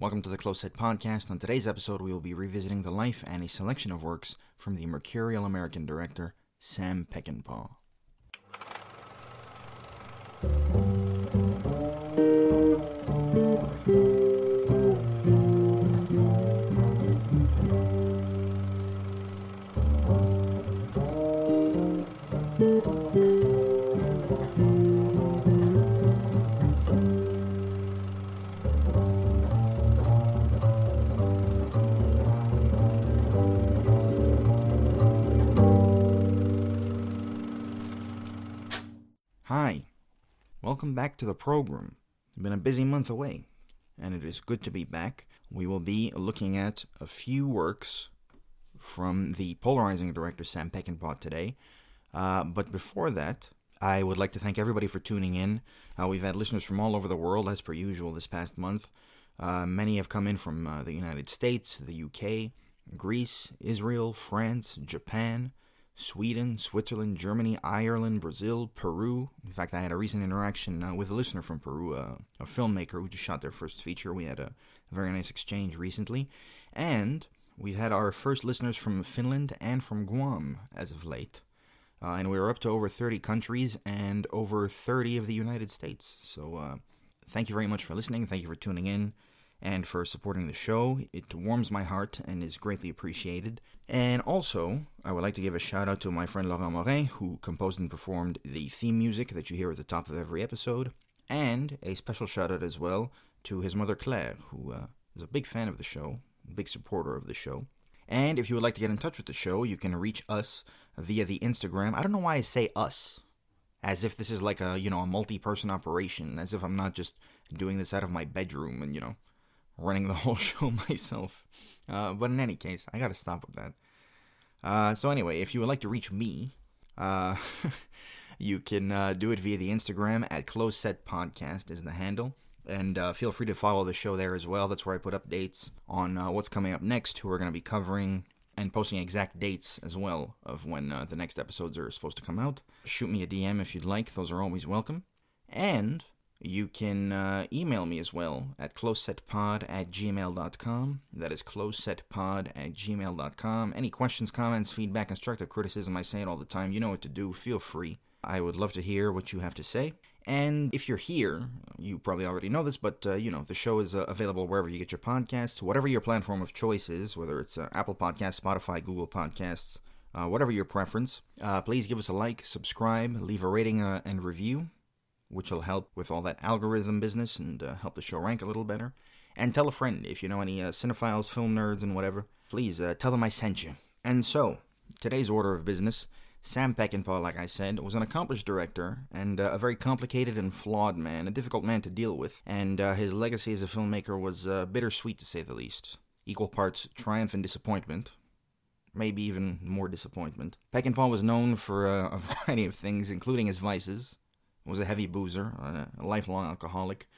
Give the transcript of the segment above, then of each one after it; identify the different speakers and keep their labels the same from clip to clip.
Speaker 1: Welcome to the Close Set Podcast. On today's episode, we will be revisiting the life and a selection of works from the mercurial American director Sam Peckinpah. Welcome back to the program. It's been a busy month away, and it is good to be back. We will be looking at a few works from the polarizing director Sam Peckinpah today. Uh, but before that, I would like to thank everybody for tuning in. Uh, we've had listeners from all over the world, as per usual, this past month. Uh, many have come in from uh, the United States, the UK, Greece, Israel, France, Japan, Sweden, Switzerland, Germany, Ireland, Brazil, Peru. In fact, I had a recent interaction uh, with a listener from Peru, uh, a filmmaker who just shot their first feature. We had a very nice exchange recently. And we had our first listeners from Finland and from Guam as of late. Uh, and we were up to over 30 countries and over 30 of the United States. So uh, thank you very much for listening. Thank you for tuning in and for supporting the show. It warms my heart and is greatly appreciated. And also, I would like to give a shout out to my friend Laurent Morin, who composed and performed the theme music that you hear at the top of every episode. And a special shout out as well to his mother Claire, who uh, is a big fan of the show, a big supporter of the show. And if you would like to get in touch with the show, you can reach us via the Instagram. I don't know why I say us, as if this is like a you know a multi-person operation, as if I'm not just doing this out of my bedroom and you know running the whole show myself. Uh, but in any case, I gotta stop with that. Uh, so anyway, if you would like to reach me, uh, you can uh, do it via the Instagram at Close Set Podcast is the handle. And uh, feel free to follow the show there as well. That's where I put updates on uh, what's coming up next, who we're to be covering, and posting exact dates as well of when the next episodes are supposed to come out. Shoot me a DM if you'd like, those are always welcome. And you can uh, email me as well at closesetpod at gmail.com. That is closesetpod at gmail.com. Any questions, comments, feedback, constructive criticism, I say it all the time. You know what to do. Feel free. I would love to hear what you have to say. And if you're here, you probably already know this, but uh, you know the show is uh, available wherever you get your podcasts, whatever your platform of choice is, whether it's uh, Apple Podcasts, Spotify, Google Podcasts, uh, whatever your preference. Uh, please give us a like, subscribe, leave a rating uh, and review, which will help with all that algorithm business and help the show rank a little better. And tell a friend if you know any cinephiles, film nerds, and whatever. Please tell them I sent you. And so today's order of business. Sam Peckinpah, like I said, was an accomplished director and uh, a very complicated and flawed man, a difficult man to deal with, and uh, his legacy as a filmmaker was uh, bittersweet to say the least. Equal parts triumph and disappointment, maybe even more disappointment. Peckinpah was known for uh, a variety of things, including his vices. Was a heavy boozer, a lifelong alcoholic.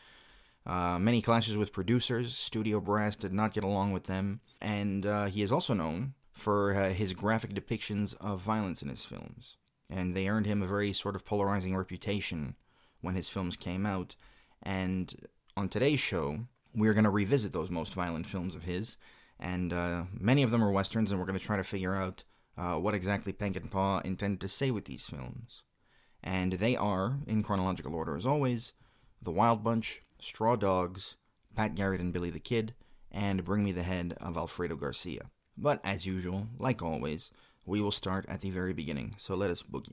Speaker 1: Uh, many clashes with producers, studio brass did not get along with them, and uh, he is also known for uh, his graphic depictions of violence in his films. And they earned him a very sort of polarizing reputation when his films came out. And on today's show, we're going to revisit those most violent films of his. And uh, many of them are westerns, and we're going to try to figure out uh, what exactly Peckinpah intended to say with these films. And they are, in chronological order as always, The Wild Bunch, Straw Dogs, Pat Garrett and Billy the Kid, and Bring Me the Head of Alfredo Garcia. But as usual, like always, we will start at the very beginning, so let us boogie.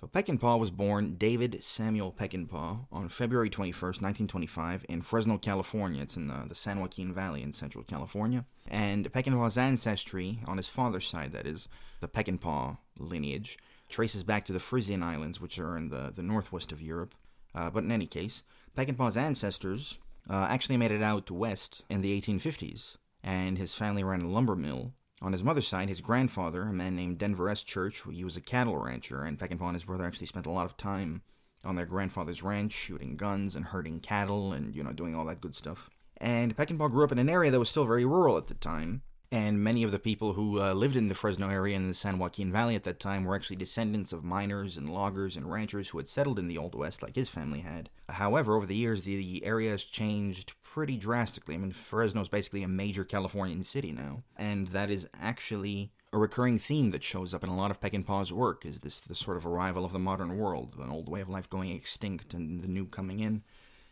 Speaker 1: So Peckinpah was born David Samuel Peckinpah on February 21st, 1925, in Fresno, California. It's in the, the San Joaquin Valley in central California. And Peckinpah's ancestry, on his father's side, that is, the Peckinpah lineage, traces back to the Frisian Islands, which are in the, the northwest of Europe. Uh, but in any case, Peckinpah's ancestors uh, actually made it out to west in the 1850s, and his family ran a lumber mill. On his mother's side, his grandfather, a man named Denver S. Church, he was a cattle rancher, and Peckinpah and his brother actually spent a lot of time on their grandfather's ranch, shooting guns and herding cattle and, you know, doing all that good stuff. And Peckinpah grew up in an area that was still very rural at the time, and many of the people who uh, lived in the Fresno area and the San Joaquin Valley at that time were actually descendants of miners and loggers and ranchers who had settled in the Old West like his family had. However, over the years, the, the area has changed pretty drastically. I mean, Fresno is basically a major Californian city now, and that is actually a recurring theme that shows up in a lot of Peckinpah's work is this the sort of arrival of the modern world, an old way of life going extinct and the new coming in.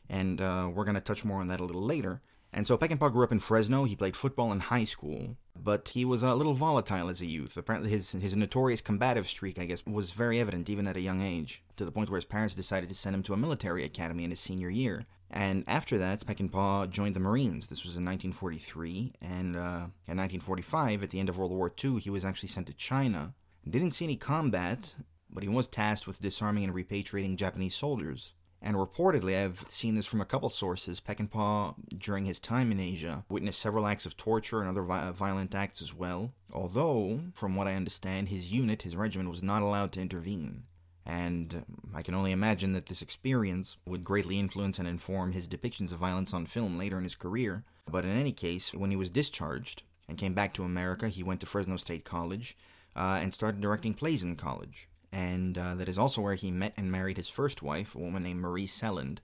Speaker 1: And uh, we're going to touch more on that a little later. And so Peckinpah grew up in Fresno. He played football in high school, but he was a little volatile as a youth. Apparently, his his notorious combative streak, I guess, was very evident even at a young age, to the point where his parents decided to send him to a military academy in his senior year. And after that, Peckinpah joined the Marines. This was in 1943. And uh, in 1945, at the end of World War II, he was actually sent to China. Didn't see any combat, but he was tasked with disarming and repatriating Japanese soldiers. And reportedly, I've seen this from a couple sources, Peckinpah, during his time in Asia, witnessed several acts of torture and other vi- violent acts as well. Although, from what I understand, his unit, his regiment, was not allowed to intervene and I can only imagine that this experience would greatly influence and inform his depictions of violence on film later in his career. But in any case, when he was discharged and came back to America, he went to Fresno State College uh, and started directing plays in college. And uh, that is also where he met and married his first wife, a woman named Marie Selland,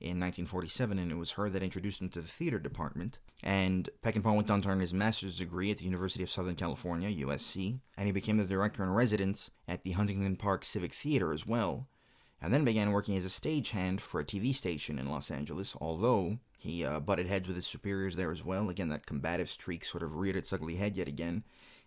Speaker 1: in 1947, and it was her that introduced him to the theater department. And Peckinpah went on to earn his master's degree at the University of Southern California, USC, and he became the director in residence at the Huntington Park Civic Theater as well, and then began working as a stagehand for a TV station in Los Angeles, although he uh, butted heads with his superiors there as well. Again, that combative streak sort of reared its ugly head yet again,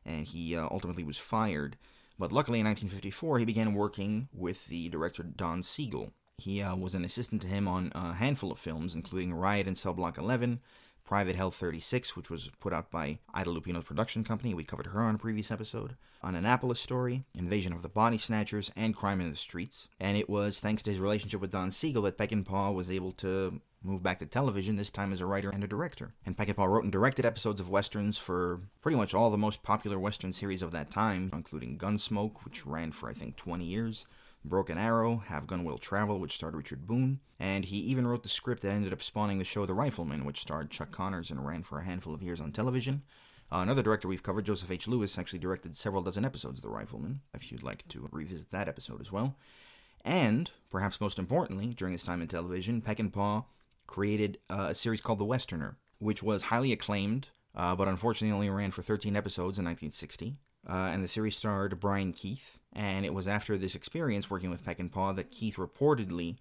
Speaker 1: and he uh, ultimately was fired. But luckily, in 1954, he began working with the director Don Siegel, he uh, was an assistant to him on a handful of films, including Riot in Cell Block 11, Private Hell 36, which was put out by Ida Lupino's production company. We covered her on a previous episode. On Annapolis Story, Invasion of the Body Snatchers, and Crime in the Streets. And it was thanks to his relationship with Don Siegel that Peckinpah was able to move back to television, this time as a writer and a director. And Peckinpah wrote and directed episodes of westerns for pretty much all the most popular western series of that time, including Gunsmoke, which ran for I think 20 years, Broken Arrow, Have Gun Will Travel, which starred Richard Boone, and he even wrote the script that ended up spawning the show The Rifleman, which starred Chuck Connors and ran for a handful of years on television. Uh, another director we've covered, Joseph H. Lewis, actually directed several dozen episodes of The Rifleman, if you'd like to revisit that episode as well. And, perhaps most importantly, during his time in television, Peckinpah created uh, a series called The Westerner, which was highly acclaimed, uh, but unfortunately only ran for 13 episodes in 1960 uh, and the series starred Brian Keith. And it was after this experience working with Peckinpah that Keith reportedly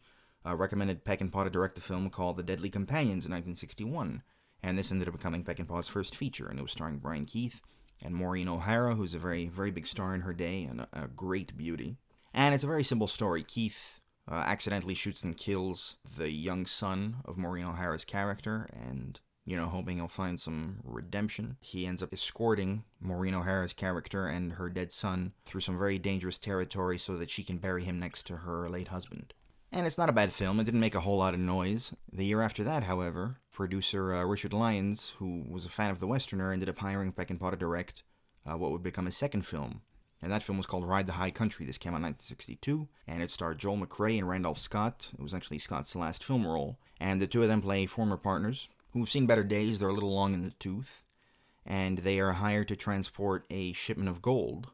Speaker 1: uh, recommended Peckinpah to direct a film called The Deadly Companions in 1961. And this ended up becoming Peckinpah's first feature, and it was starring Brian Keith and Maureen O'Hara, who's a very, very big star in her day and a, a great beauty. And it's a very simple story. Keith uh, accidentally shoots and kills the young son of Maureen O'Hara's character, and you know, hoping he'll find some redemption. He ends up escorting Maureen O'Hara's character and her dead son through some very dangerous territory so that she can bury him next to her late husband. And it's not a bad film, it didn't make a whole lot of noise. The year after that, however, producer uh, Richard Lyons, who was a fan of the Westerner, ended up hiring Peckinpah to direct uh, what would become his second film. And that film was called Ride the High Country. This came out in 1962, and it starred Joel McCrea and Randolph Scott. It was actually Scott's last film role. And the two of them play former partners, who've seen better days. They're a little long in the tooth, and they are hired to transport a shipment of gold.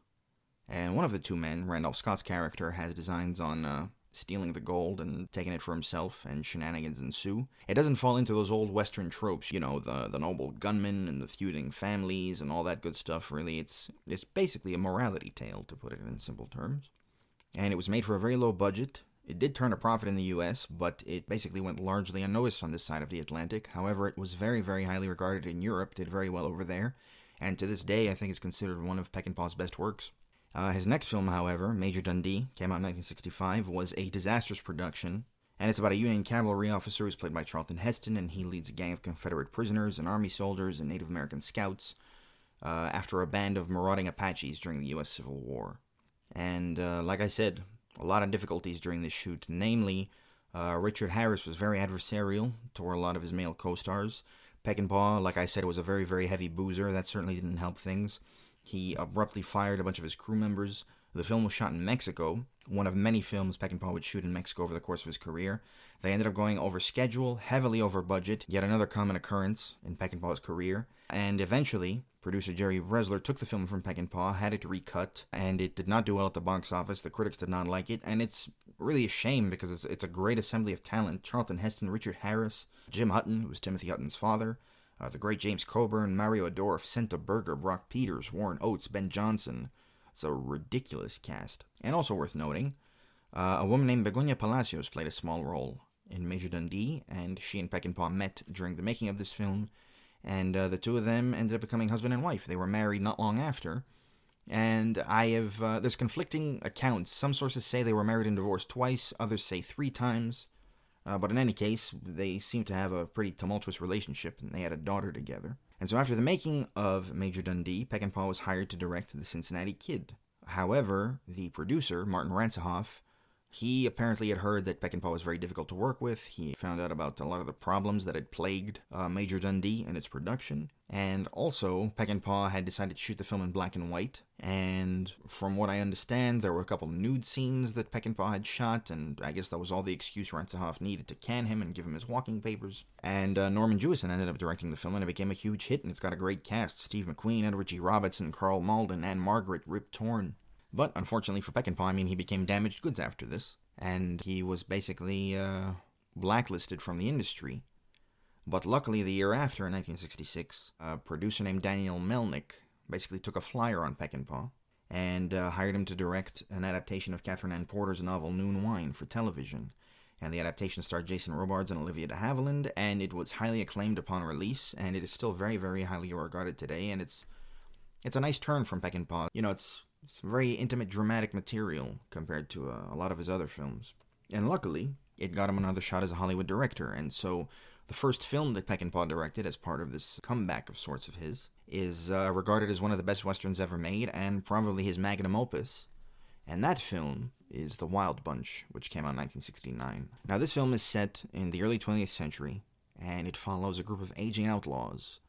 Speaker 1: And one of the two men, Randolph Scott's character, has designs on uh, stealing the gold and taking it for himself, and shenanigans ensue. It doesn't fall into those old Western tropes, you know, the the noble gunmen and the feuding families and all that good stuff. Really, it's it's basically a morality tale, to put it in simple terms. And it was made for a very low budget. It did turn a profit in the US, but it basically went largely unnoticed on this side of the Atlantic. However, it was very, very highly regarded in Europe, did very well over there, and to this day I think it's considered one of Peckinpah's best works. Uh, his next film, however, Major Dundee, came out in 1965, was a disastrous production, and it's about a Union cavalry officer who's played by Charlton Heston, and he leads a gang of Confederate prisoners and Army soldiers and Native American scouts uh, after a band of marauding Apaches during the U.S. Civil War. And uh, like I said, a lot of difficulties during this shoot. Namely, uh, Richard Harris was very adversarial toward a lot of his male co stars. Peckinpah, like I said, was a very, very heavy boozer. That certainly didn't help things. He abruptly fired a bunch of his crew members. The film was shot in Mexico, one of many films Peckinpah would shoot in Mexico over the course of his career. They ended up going over schedule, heavily over budget, yet another common occurrence in Peckinpah's career. And eventually, Producer Jerry Bresler took the film from Peckinpah, had it recut, and it did not do well at the box office. The critics did not like it, and it's really a shame because it's, it's a great assembly of talent. Charlton Heston, Richard Harris, Jim Hutton, who was Timothy Hutton's father, uh, the great James Coburn, Mario Adorf, Senta Berger, Brock Peters, Warren Oates, Ben Johnson. It's a ridiculous cast. And also worth noting, uh, a woman named Begonia Palacios played a small role in Major Dundee, and she and Peckinpah met during the making of this film, and uh, the two of them ended up becoming husband and wife. They were married not long after, and I have uh, there's conflicting accounts. Some sources say they were married and divorced twice, others say three times. Uh, but in any case, they seem to have a pretty tumultuous relationship, and they had a daughter together. And so after the making of Major Dundee, Peckinpah was hired to direct The Cincinnati Kid. However, the producer, Martin Ransohoff, he apparently had heard that Peckinpah was very difficult to work with. He found out about a lot of the problems that had plagued uh, Major Dundee and its production. And also, Peckinpah had decided to shoot the film in black and white. And from what I understand, there were a couple nude scenes that Peckinpah had shot, and I guess that was all the excuse Ransohoff needed to can him and give him his walking papers. And uh, Norman Jewison ended up directing the film, and it became a huge hit, and it's got a great cast Steve McQueen, Edward G. Robinson, Karl Malden, Ann-Margret, Rip Torn. But unfortunately for Peckinpah, I mean, he became damaged goods after this, and he was basically uh, blacklisted from the industry. But luckily, the year after, in 1966, a producer named Daniel Melnick basically took a flyer on Peckinpah and uh, hired him to direct an adaptation of Katherine Anne Porter's novel Noon Wine for television. And the adaptation starred Jason Robards and Olivia de Havilland, and it was highly acclaimed upon release, and it is still very, very highly regarded today. And it's it's a nice turn from Peckinpah. You know, it's some very intimate, dramatic material compared to uh, a lot of his other films. And luckily, it got him another shot as a Hollywood director. And so, the first film that Peckinpah directed as part of this comeback of sorts of his is uh, regarded as one of the best westerns ever made and probably his magnum opus. And that film is The Wild Bunch, which came out in 1969. Now, this film is set in the early 20th century, and it follows a group of aging outlaws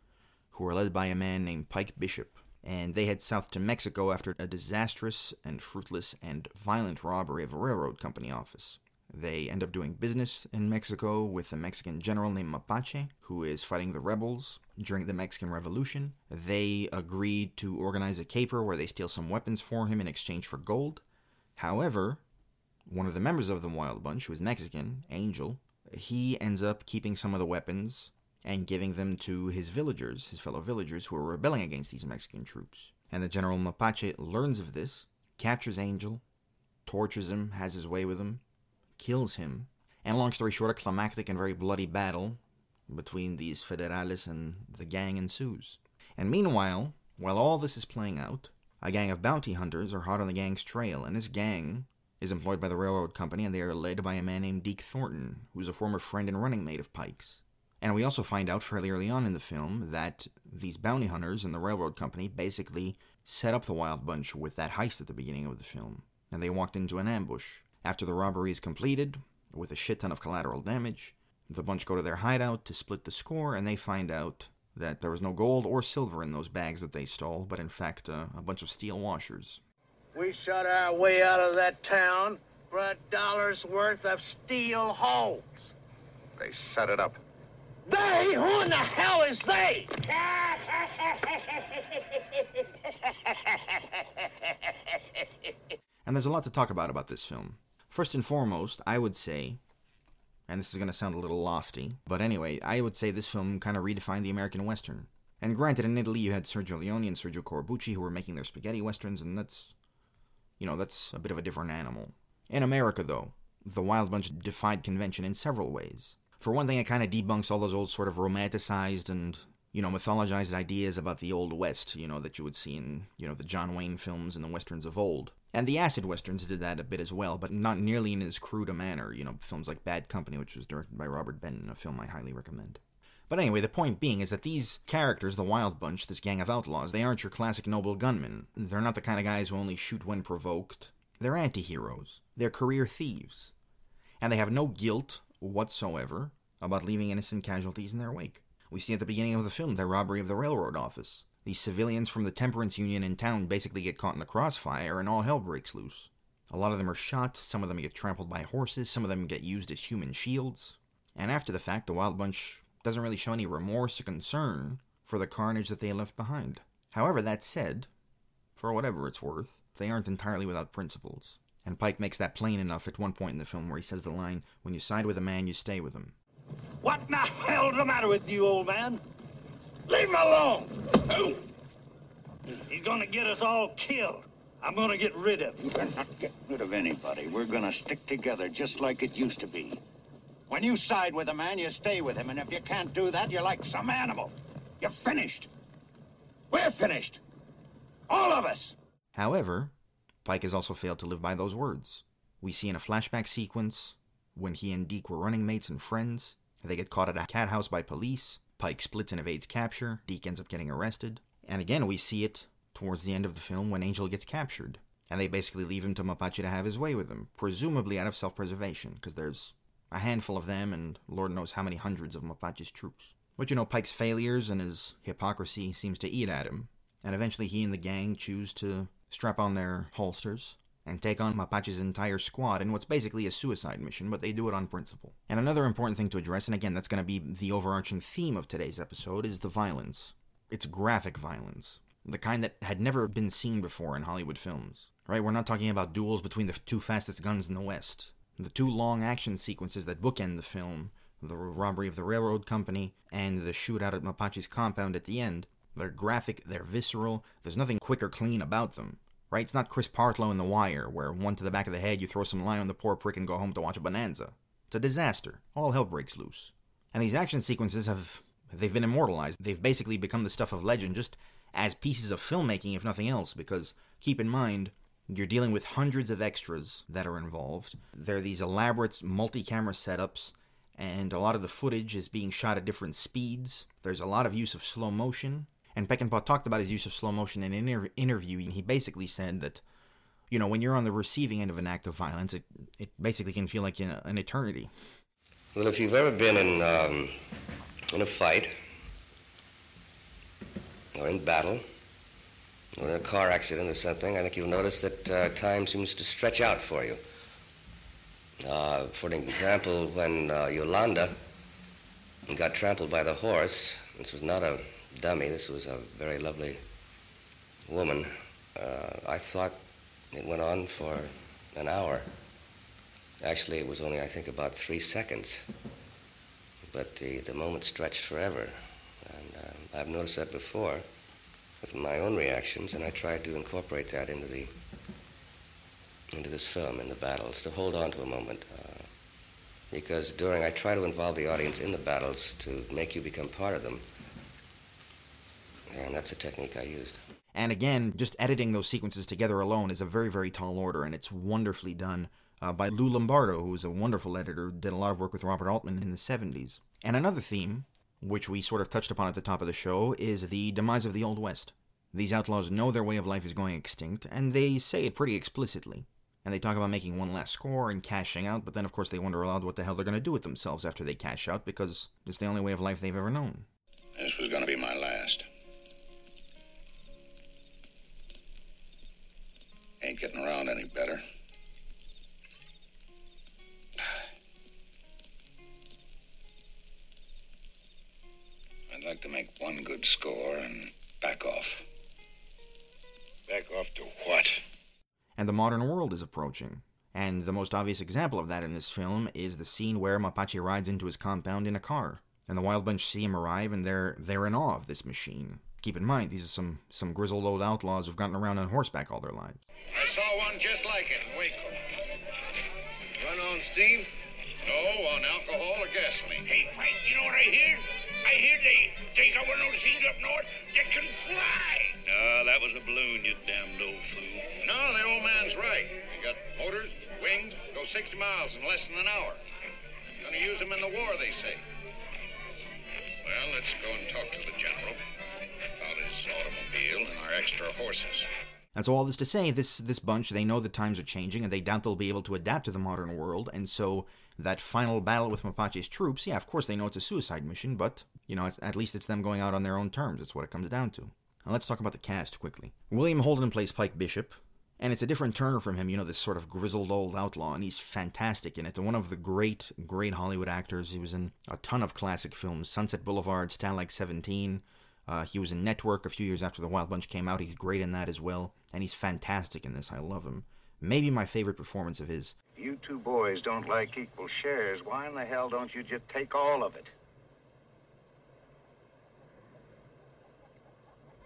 Speaker 1: who are led by a man named Pike Bishop and they head south to Mexico after a disastrous and fruitless and violent robbery of a railroad company office. They end up doing business in Mexico with a Mexican general named Mapache, who is fighting the rebels during the Mexican Revolution. They agree to organize a caper where they steal some weapons for him in exchange for gold. However, one of the members of the Wild Bunch, who is Mexican, Angel, he ends up keeping some of the weapons and giving them to his villagers, his fellow villagers who are rebelling against these Mexican troops. And the General Mapache learns of this, captures Angel, tortures him, has his way with him, kills him, and long story short, a climactic and very bloody battle between these federales and the gang ensues. And meanwhile, while all this is playing out, a gang of bounty hunters are hot on the gang's trail, and this gang is employed by the railroad company, and they are led by a man named Deke Thornton, who's a former friend and running mate of Pike's. And we also find out fairly early on in the film that these bounty hunters and the railroad company basically set up the Wild Bunch with that heist at the beginning of the film. And they walked into an ambush. After the robbery is completed, with a shit ton of collateral damage, the bunch go to their hideout to split the score, and they find out that there was no gold or silver in those bags that they stole, but in fact uh, a bunch of steel washers.
Speaker 2: We shot our way out of that town for a dollar's worth of steel holes.
Speaker 3: They set it up.
Speaker 2: They? Who in the hell is they?
Speaker 1: and there's a lot to talk about about this film. First and foremost, I would say, and this is going to sound a little lofty, but anyway, I would say this film kind of redefined the American Western. And granted, in Italy you had Sergio Leone and Sergio Corbucci who were making their spaghetti westerns, and that's, you know, that's a bit of a different animal. In America, though, the Wild Bunch defied convention in several ways. For one thing, it kind of debunks all those old sort of romanticized and you know mythologized ideas about the old west, you know that you would see in you know the John Wayne films and the westerns of old. And the acid westerns did that a bit as well, but not nearly in as crude a manner. You know, films like Bad Company, which was directed by Robert Benton, a film I highly recommend. But anyway, the point being is that these characters, the Wild Bunch, this gang of outlaws, they aren't your classic noble gunmen. They're not the kind of guys who only shoot when provoked. They're anti heroes. They're career thieves. And they have no guilt whatsoever about leaving innocent casualties in their wake. We see at the beginning of the film their robbery of the railroad office. These civilians from the temperance union in town basically get caught in the crossfire and all hell breaks loose. A lot of them are shot, some of them get trampled by horses, some of them get used as human shields. And after the fact, the Wild Bunch doesn't really show any remorse or concern for the carnage that they left behind. However, that said, for whatever it's worth, they aren't entirely without principles. And Pike makes that plain enough at one point in the film where he says the line, When you side with a man, you stay with him.
Speaker 4: What in the hell's the matter with you, old man?
Speaker 2: Leave him alone!
Speaker 4: He's gonna get us all killed. I'm gonna get rid of him.
Speaker 5: We're not getting rid of anybody. We're gonna stick together just like it used to be. When you side with a man, you stay with him, and if you can't do that, you're like some animal. You're finished. We're finished. All of us.
Speaker 1: However, Pike has also failed to live by those words. We see in a flashback sequence when he and Deke were running mates and friends. They get caught at a cat house by police. Pike splits and evades capture. Deke ends up getting arrested. And again, we see it towards the end of the film when Angel gets captured. And they basically leave him to Mapache to have his way with him, presumably out of self preservation, because there's a handful of them and Lord knows how many hundreds of Mapache's troops. But you know, Pike's failures and his hypocrisy seems to eat at him, and eventually he and the gang choose to strap on their holsters and take on Mapache's entire squad in what's basically a suicide mission, but they do it on principle. And another important thing to address, and again, that's going to be the overarching theme of today's episode, is the violence. It's graphic violence, the kind that had never been seen before in Hollywood films. Right? We're not talking about duels between the two fastest guns in the West. The two long action sequences that bookend the film, the robbery of the railroad company and the shootout at Mapache's compound at the end, they're graphic, they're visceral, there's nothing quick or clean about them. Right? It's not Chris Partlow in The Wire, where one to the back of the head, you throw some lye on the poor prick and go home to watch a bonanza. It's a disaster. All hell breaks loose. And these action sequences have they've been immortalized. They've basically become the stuff of legend just as pieces of filmmaking, if nothing else, because keep in mind, you're dealing with hundreds of extras that are involved. There are these elaborate multi camera setups, and a lot of the footage is being shot at different speeds. There's a lot of use of slow motion. And Peckinpah talked about his use of slow motion in an inter- interview, and he basically said that, you know, when you're on the receiving end of an act of violence, it, it basically can feel like an eternity.
Speaker 6: Well, if you've ever been in, um, in a fight, or in battle, or in a car accident or something, I think you'll notice that uh, time seems to stretch out for you. Uh, for example, when uh, Yolanda got trampled by the horse, this was not a dummy, this was a very lovely woman. Uh, I thought it went on for an hour. Actually, it was only, I think, about three seconds. But the, the moment stretched forever. And uh, I've noticed that before with my own reactions, and I tried to incorporate that into the into this film, in the battles, to hold on to a moment. Uh, because during, I try to involve the audience in the battles to make you become part of them. And that's a technique I used.
Speaker 1: And again, just editing those sequences together alone is a very, very tall order, and it's wonderfully done uh, by Lou Lombardo, who is a wonderful editor, did a lot of work with Robert Altman in the 70s. And another theme, which we sort of touched upon at the top of the show, is the demise of the Old West. These outlaws know their way of life is going extinct, and they say it pretty explicitly. And they talk about making one last score and cashing out, but then of course they wonder aloud what the hell they're going to do with themselves after they cash out because it's the only way of life they've ever known.
Speaker 5: This was going to be my Ain't getting around any better. I'd like to make one good score and back off. Back off to what?
Speaker 1: And the modern world is approaching. And the most obvious example of that in this film is the scene where Mapache rides into his compound in a car. And the Wild Bunch see him arrive and they're they're in awe of this machine. Keep in mind, these are some, some grizzled old outlaws who've gotten around on horseback all their lives.
Speaker 5: I saw one just like it in Waco.
Speaker 2: Run on steam?
Speaker 5: No, on alcohol or gasoline.
Speaker 2: Hey, Frank, you know what I hear? I hear they, they got one of those things up north that can fly.
Speaker 5: Ah, that was a balloon, you damned old fool. No, the old man's right. They got motors, wings, go 60 miles in less than an hour. Gonna use them in the war, they say. Well, let's go and talk to the general about his automobile and our extra horses.
Speaker 1: And so all this to say, this this bunch they know the times are changing, and they doubt they'll be able to adapt to the modern world, and so that final battle with Mapache's troops, yeah, of course they know it's a suicide mission, but, you know, at least it's them going out on their own terms. It's what it comes down to. Now let's talk about the cast quickly. William Holden plays Pike Bishop, and it's a different turner from him, you know, this sort of grizzled old outlaw, and he's fantastic in it. One of the great, great Hollywood actors. He was in a ton of classic films Sunset Boulevard, Stalag 17. Uh, he was in Network a few years after The Wild Bunch came out. He's great in that as well, and he's fantastic in this. I love him. maybe my favorite performance of his.
Speaker 3: You two boys don't like equal shares. Why in the hell don't you just take all of it?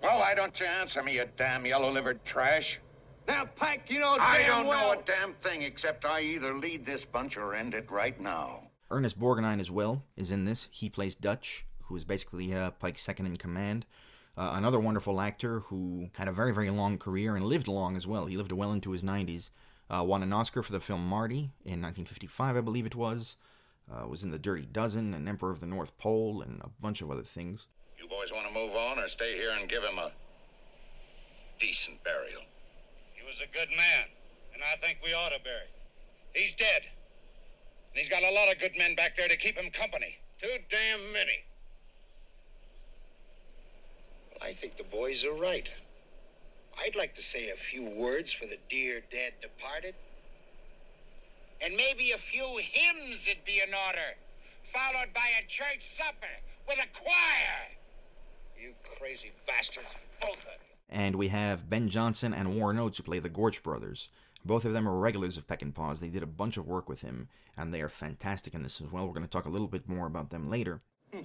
Speaker 3: Well, why don't you answer me, you damn yellow-livered trash?
Speaker 2: Now, Pike, you know
Speaker 3: I don't
Speaker 2: well.
Speaker 3: know a damn thing except I either lead this bunch or end it right now.
Speaker 1: Ernest Borgnine as well is in this. He plays Dutch, who is basically uh, Pike's second in command. Uh, another wonderful actor who had a very, very long career and lived long as well. He lived well into his 90s. Uh, won an Oscar for the film Marty in 1955, I believe it was. Uh, was in The Dirty Dozen and Emperor of the North Pole and a bunch of other things.
Speaker 5: You boys want to move on or stay here and give him a decent burial?
Speaker 4: He was a good man, and I think we ought to bury him. He's dead. And he's got a lot of good men back there to keep him company. Too damn many.
Speaker 2: Well, I think the boys are right. I'd like to say a few words for the dear dead departed. And maybe a few hymns would be in order, followed by a church supper with a choir. You crazy bastards, both of you.
Speaker 1: And we have Ben Johnson and Warren Oates who play the Gorch brothers. Both of them are regulars of Peckinpah's. They did a bunch of work with him, and they are fantastic in this as well. We're going to talk a little bit more about them later.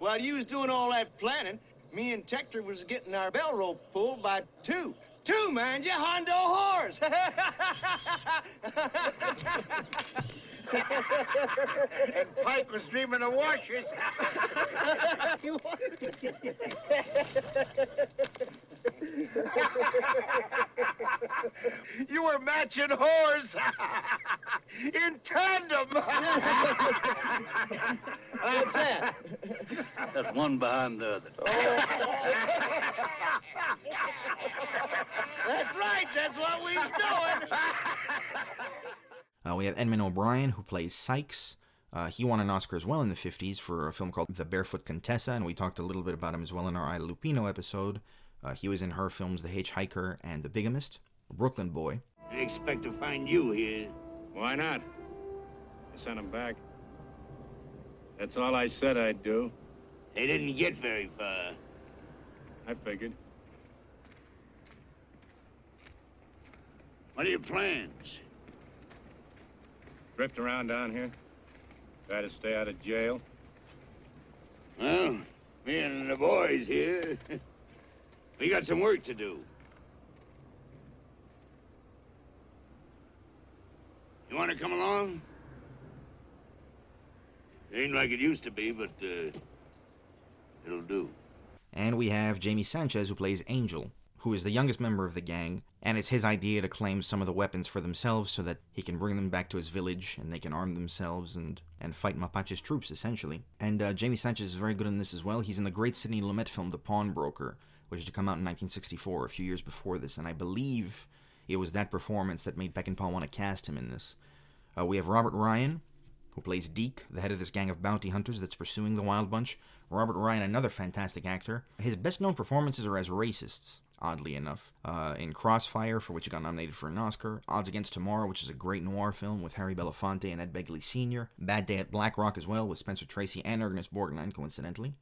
Speaker 7: While you was doing all that planning, me and Tector was getting our bell rope pulled by two. Two, mind you, Hondo whores.
Speaker 2: and Pike was dreaming of washers. you were matching whores in tandem.
Speaker 7: What's that?
Speaker 4: That's one behind the other. Oh.
Speaker 7: That's right. That's what we was doing.
Speaker 1: Uh, we have Edmund O'Brien, who plays Sykes. Uh, he won an Oscar as well in the 50s for a film called The Barefoot Contessa, and we talked a little bit about him as well in our Ida Lupino episode. Uh, he was in her films The Hitchhiker and The Bigamist, Brooklyn Boy.
Speaker 2: I expect to find you here.
Speaker 3: Why not? I sent him back. That's all I said I'd do.
Speaker 2: They didn't get very far.
Speaker 3: I figured.
Speaker 2: What are your plans?
Speaker 3: Drift around down here. Try to stay out of jail.
Speaker 2: Well, me and the boys here, we got some work to do. You want to come along? Ain't like it used to be, but uh, it'll do.
Speaker 1: And we have Jamie Sanchez, who plays Angel, who is the youngest member of the gang, and it's his idea to claim some of the weapons for themselves so that he can bring them back to his village and they can arm themselves and, and fight Mapache's troops, essentially. And uh, Jamie Sanchez is very good in this as well. He's in the great Sidney Lumet film The Pawnbroker, which is to come out in 1964, a few years before this, and I believe it was that performance that made Peckinpah want to cast him in this. Uh, we have Robert Ryan, who plays Deke, the head of this gang of bounty hunters that's pursuing the Wild Bunch. Robert Ryan, another fantastic actor. His best known performances are as racists, oddly enough. Uh, in Crossfire, for which he got nominated for an Oscar. Odds Against Tomorrow, which is a great noir film with Harry Belafonte and Ed Begley Sr. Bad Day at Black Rock as well, with Spencer Tracy and Ernest Borgnine, coincidentally.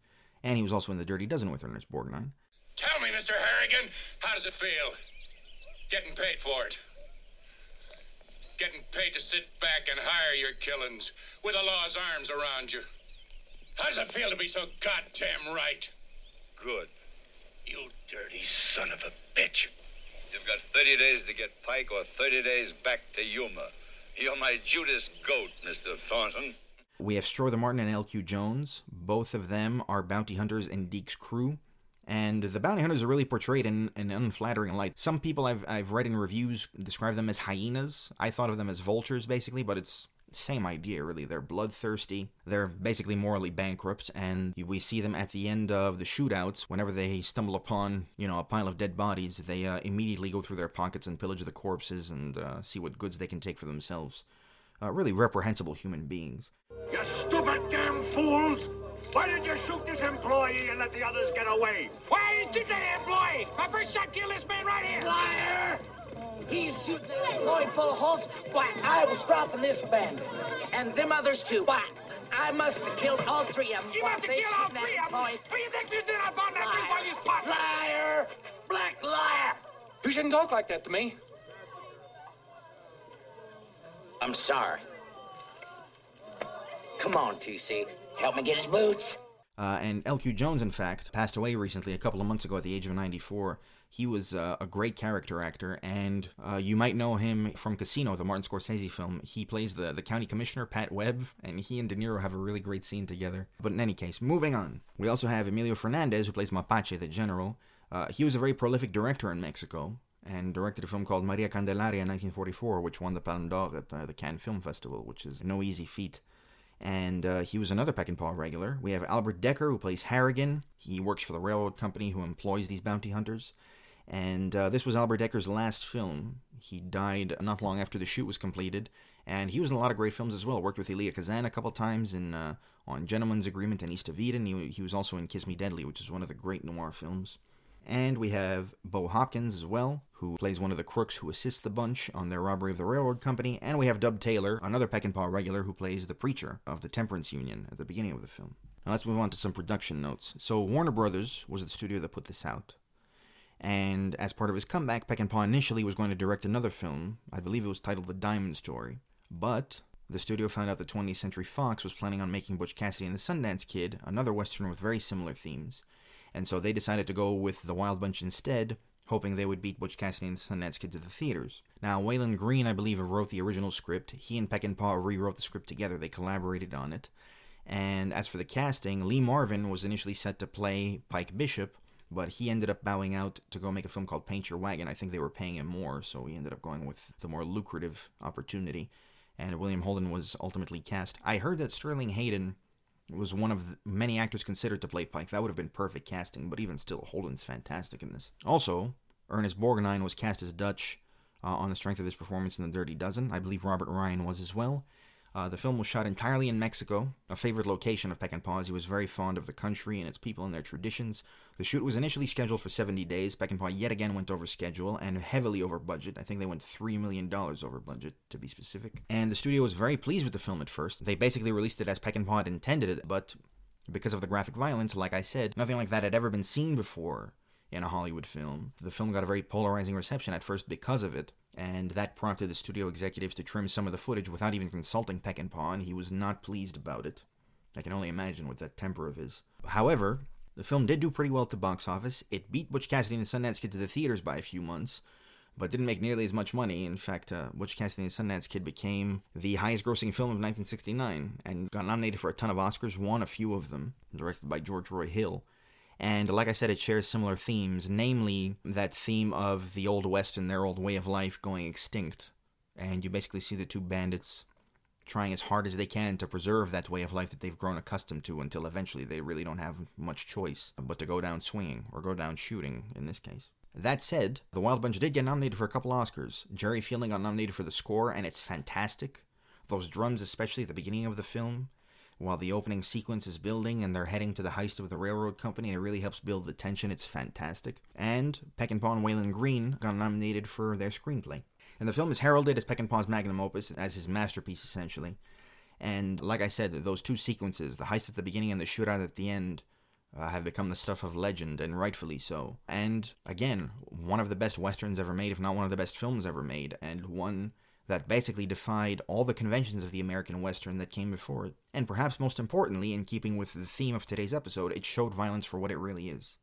Speaker 1: And he was also in The Dirty Dozen with Ernest Borgnine.
Speaker 5: Tell me, Mr. Harrigan, how does it feel? Getting paid for it. Getting paid to sit back and hire your killings with the law's arms around you. How does it feel to be so goddamn right?
Speaker 4: Good.
Speaker 2: You dirty son of a bitch.
Speaker 8: You've got 30 days to get Pike or 30 days back to Yuma. You're my Judas goat, Mr. Thornton.
Speaker 1: We have Strother Martin and L.Q. Jones. Both of them are bounty hunters in Deke's crew. And the bounty hunters are really portrayed in, in an unflattering light. Some people I've, I've read in reviews describe them as hyenas. I thought of them as vultures, basically, but it's same idea, really. They're bloodthirsty. They're basically morally bankrupt, and we see them at the end of the shootouts. Whenever they stumble upon, you know, a pile of dead bodies, they uh, immediately go through their pockets and pillage the corpses and uh, see what goods they can take for themselves. Uh, really reprehensible human beings.
Speaker 2: You stupid damn fools! Why did you shoot this employee and let the others get away? Why did the employee? My first shot killed this man right here! Liar!
Speaker 9: He shoots the employee full of holes. Why, I was dropping this bandit. And them others too. Why, I must have killed all three of them.
Speaker 2: You must have killed all three of them! What do you think you did I on that big while you spot?
Speaker 9: Liar! Black liar!
Speaker 10: You shouldn't talk like that to me.
Speaker 9: I'm sorry. Come on, TC. Help me get his boots.
Speaker 1: Uh, and LQ Jones, in fact, passed away recently, a couple of months ago at the age of 94. He was uh, a great character actor, and uh, you might know him from Casino, the Martin Scorsese film. He plays the, the county commissioner, Pat Webb, and he and De Niro have a really great scene together. But in any case, moving on. We also have Emilio Fernandez, who plays Mapache, the general. Uh, he was a very prolific director in Mexico and directed a film called Maria Candelaria in 1944, which won the Palme d'Or at uh, the Cannes Film Festival, which is no easy feat and uh, he was another Peck and Peckinpah regular. We have Albert Dekker, who plays Harrigan. He works for the railroad company who employs these bounty hunters. And uh, this was Albert Dekker's last film. He died not long after the shoot was completed, and he was in a lot of great films as well. Worked with Elia Kazan a couple times in uh, on Gentleman's Agreement and East of Eden. He, he was also in Kiss Me Deadly, which is one of the great noir films. And we have Bo Hopkins as well, who plays one of the crooks who assists the bunch on their robbery of the railroad company. And we have Dub Taylor, another Peckinpah regular, who plays the preacher of the Temperance Union at the beginning of the film. Now let's move on to some production notes. So Warner Brothers was the studio that put this out. And as part of his comeback, Peckinpah initially was going to direct another film. I believe it was titled The Diamond Story. But the studio found out that 20th Century Fox was planning on making Butch Cassidy and the Sundance Kid, another western with very similar themes. And so they decided to go with The Wild Bunch instead, hoping they would beat Butch Cassidy and the Sundance Kid to the theaters. Now, Walon Green, I believe, wrote the original script. He and Peckinpah rewrote the script together. They collaborated on it. And as for the casting, Lee Marvin was initially set to play Pike Bishop, but he ended up bowing out to go make a film called Paint Your Wagon. I think they were paying him more, so he ended up going with the more lucrative opportunity. And William Holden was ultimately cast. I heard that Sterling Hayden was one of many actors considered to play Pike. That would have been perfect casting, but even still, Holden's fantastic in this. Also, Ernest Borgnine was cast as Dutch uh, on the strength of his performance in The Dirty Dozen. I believe Robert Ryan was as well. Uh, the film was shot entirely in Mexico, a favorite location of Peckinpah's. He was very fond of the country and its people and their traditions. The shoot was initially scheduled for 70 days. Peckinpah yet again went over schedule and heavily over budget. I think they went $3 million over budget, to be specific. And the studio was very pleased with the film at first. They basically released it as Peckinpah had intended it, but because of the graphic violence, like I said, nothing like that had ever been seen before in a Hollywood film. The film got a very polarizing reception at first because of it and that prompted the studio executives to trim some of the footage without even consulting Peckinpah, and he was not pleased about it. I can only imagine with that temper of his. However, the film did do pretty well at the box office. It beat Butch Cassidy and the Sundance Kid to the theaters by a few months, but didn't make nearly as much money. In fact, uh, Butch Cassidy and the Sundance Kid became the highest grossing film of 1969 and got nominated for a ton of Oscars, won a few of them, directed by George Roy Hill. And like I said, it shares similar themes, namely that theme of the Old West and their old way of life going extinct. And you basically see the two bandits trying as hard as they can to preserve that way of life that they've grown accustomed to until eventually they really don't have much choice but to go down swinging, or go down shooting in this case. That said, The Wild Bunch did get nominated for a couple Oscars. Jerry Fielding got nominated for the score, and it's fantastic. Those drums, especially at the beginning of the film, while the opening sequence is building and they're heading to the heist of the railroad company. And it really helps build the tension. It's fantastic. And Peckinpah and Walon Green got nominated for their screenplay. And the film is heralded as Peckinpah's magnum opus, as his masterpiece, essentially. And like I said, those two sequences, the heist at the beginning and the shootout at the end, uh, have become the stuff of legend, and rightfully so. And again, one of the best westerns ever made, if not one of the best films ever made, and one that basically defied all the conventions of the American Western that came before it. And perhaps most importantly, in keeping with the theme of today's episode, it showed violence for what it really is.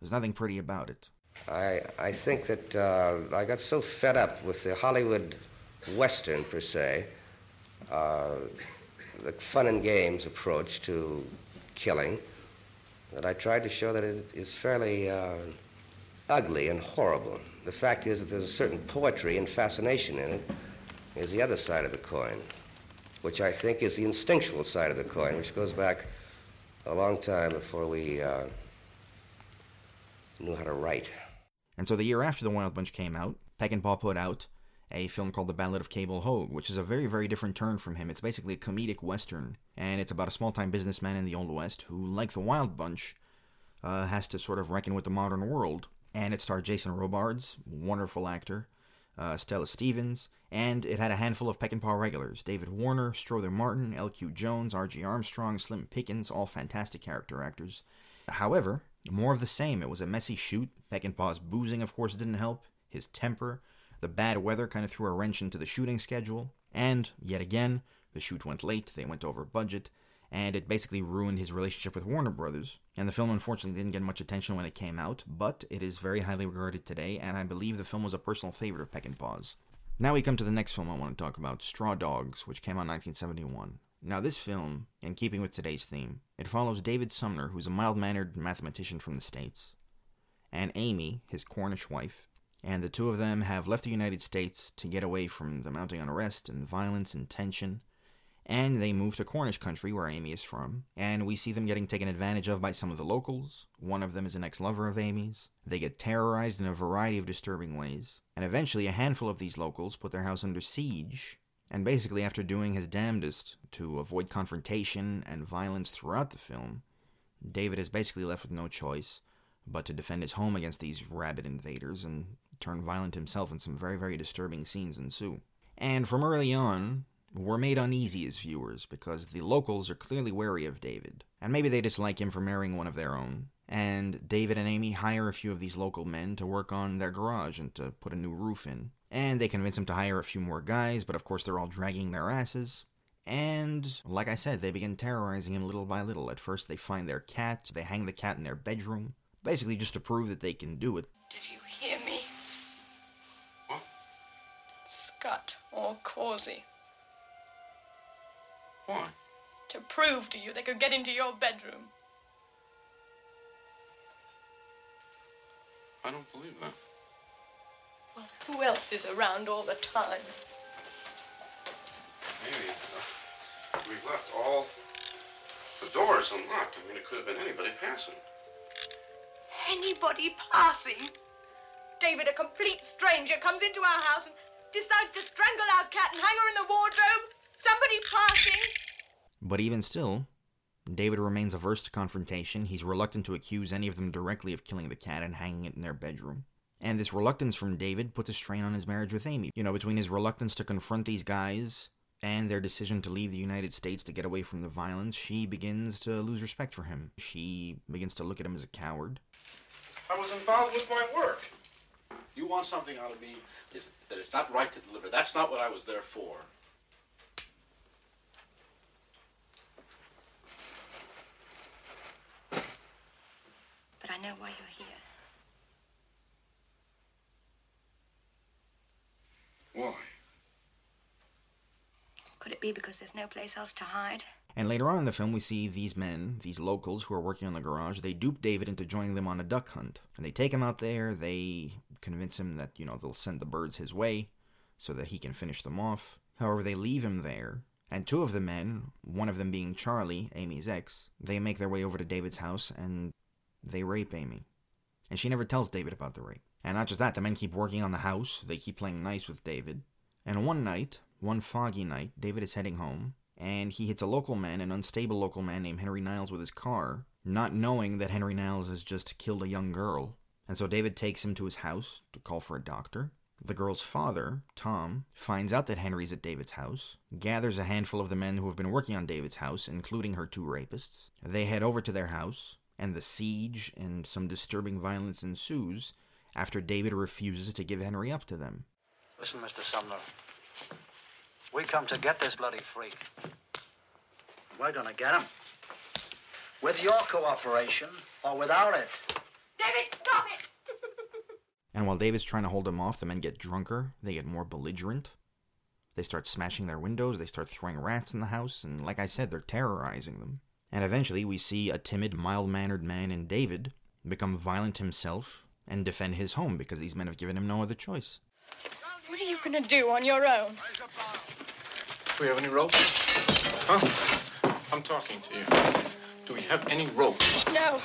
Speaker 1: There's nothing pretty about it.
Speaker 6: I, I think that uh, I got so fed up with the Hollywood Western, per se, uh, the fun and games approach to killing, that I tried to show that it is fairly uh, ugly and horrible. The fact is that there's a certain poetry and fascination in it is the other side of the coin, which I think is the instinctual side of the coin, which goes back a long time before we uh, knew how to write.
Speaker 1: And so the year after The Wild Bunch came out, Peckinpah put out a film called The Ballad of Cable Hogue, which is a very, very different turn from him. It's basically a comedic western, and it's about a small time businessman in the Old West who, like The Wild Bunch, uh, has to sort of reckon with the modern world. And it starred Jason Robards, wonderful actor, uh, Stella Stevens, and it had a handful of Peckinpah regulars David Warner, Strother Martin, L.Q. Jones, R.G. Armstrong, Slim Pickens, all fantastic character actors. However, more of the same. It was a messy shoot. Peckinpah's boozing, of course, didn't help. His temper, The bad weather kind of threw a wrench into the shooting schedule, and yet again, the shoot went late, they went over budget, and it basically ruined his relationship with Warner Brothers. And the film unfortunately didn't get much attention when it came out, but it is very highly regarded today, and I believe the film was a personal favorite of Peckinpah's. Now we come to the next film I want to talk about, Straw Dogs, which came out in 1971. Now, this film, in keeping with today's theme, it follows David Sumner, who's a mild mannered mathematician from the States, and Amy, his Cornish wife, and the two of them have left the United States to get away from the mounting unrest and violence and tension and they move to Cornish country, where Amy is from, and we see them getting taken advantage of by some of the locals. One of them is an ex lover of Amy's. They get terrorized in a variety of disturbing ways, and eventually a handful of these locals put their house under siege. And basically, after doing his damnedest to avoid confrontation and violence throughout the film, David is basically left with no choice but to defend his home against these rabid invaders and turn violent himself, and some very, very disturbing scenes ensue. And from early on, we're made uneasy as viewers because the locals are clearly wary of David, and maybe they dislike him for marrying one of their own. And David and Amy hire a few of these local men to work on their garage and to put a new roof in. And they convince him to hire a few more guys, but of course they're all dragging their asses. And, like I said, they begin terrorizing him little by little. At first, they find their cat, they hang the cat in their bedroom, basically just to prove that they can do it.
Speaker 10: Did you hear me? What? Scott or Cawsey.
Speaker 5: Why?
Speaker 10: To prove to you they could get into your bedroom.
Speaker 5: I don't believe that.
Speaker 10: Well, who else is around all the time?
Speaker 5: Maybe uh, we've left all the doors unlocked. I mean, it could have been anybody passing.
Speaker 10: Anybody passing? David, a complete stranger, comes into our house and decides to strangle our cat and hang her in the wardrobe? Somebody passing?
Speaker 1: But even still, David remains averse to confrontation. He's reluctant to accuse any of them directly of killing the cat and hanging it in their bedroom. And this reluctance from David puts a strain on his marriage with Amy. You know, between his reluctance to confront these guys and their decision to leave the United States to get away from the violence, she begins to lose respect for him. She begins to look at him as a coward.
Speaker 11: I was involved with my work. You want something out of me is that it's not right to deliver. That's not what I was there for.
Speaker 10: Know why you're here.
Speaker 5: Why?
Speaker 10: Could it be because there's no place else to hide?
Speaker 1: And later on in the film, we see these men, these locals who are working on the garage, they dupe David into joining them on a duck hunt. And they take him out there, they convince him that, you know, they'll send the birds his way so that he can finish them off. However, they leave him there, and two of the men, one of them being Charlie, Amy's ex, they make their way over to David's house and they rape Amy. And she never tells David about the rape. And not just that, the men keep working on the house, they keep playing nice with David. And one night, one foggy night, David is heading home, and he hits a local man, an unstable local man named Henry Niles, with his car, not knowing that Henry Niles has just killed a young girl. And so David takes him to his house to call for a doctor. The girl's father, Tom, finds out that Henry's at David's house, gathers a handful of the men who have been working on David's house, including her two rapists. They head over to their house, and the siege and some disturbing violence ensues after David refuses to give Henry up to them.
Speaker 12: Listen, Mr. Sumner. We come to get this bloody freak. We're gonna get him. With your cooperation or without it.
Speaker 10: David, stop it!
Speaker 1: And while David's trying to hold him off, the men get drunker, they get more belligerent. They start smashing their windows, they start throwing rats in the house, and like I said, they're terrorizing them. And eventually, we see a timid, mild mannered man in David become violent himself and defend his home because these men have given him no other choice.
Speaker 10: What are you gonna do on your own?
Speaker 11: Do we have any rope? Huh? I'm talking to you. Do we have any rope?
Speaker 10: No.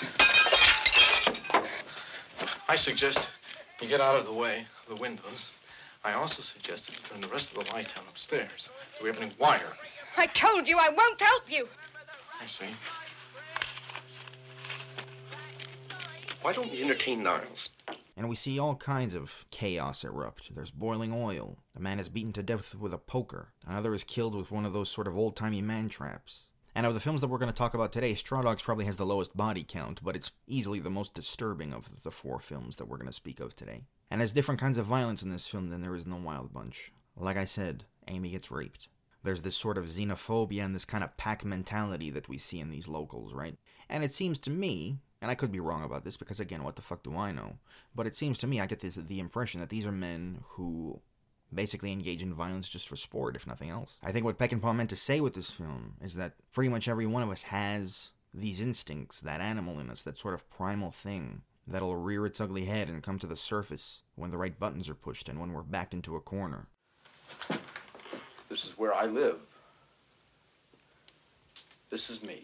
Speaker 11: I suggest you get out of the way of the windows. I also suggested you turn the rest of the lights on upstairs. Do we have any wire?
Speaker 10: I told you I won't help you.
Speaker 11: I see. Why don't we entertain Niles?
Speaker 1: And we see all kinds of chaos erupt. There's boiling oil. A man is beaten to death with a poker. Another is killed with one of those sort of old timey man traps. And of the films that we're going to talk about today, Straw Dogs probably has the lowest body count, but it's easily the most disturbing of the four films that we're going to speak of today. And there's different kinds of violence in this film than there is in The Wild Bunch. Like I said, Amy gets raped. There's this sort of xenophobia and this kind of pack mentality that we see in these locals, right? And it seems to me, and I could be wrong about this because again, what the fuck do I know? But it seems to me I get this the impression that these are men who basically engage in violence just for sport, if nothing else. I think what Peckinpah meant to say with this film is that pretty much every one of us has these instincts, that animal in us, that sort of primal thing that'll rear its ugly head and come to the surface when the right buttons are pushed and when we're backed into a corner.
Speaker 13: This is where I live. This is me.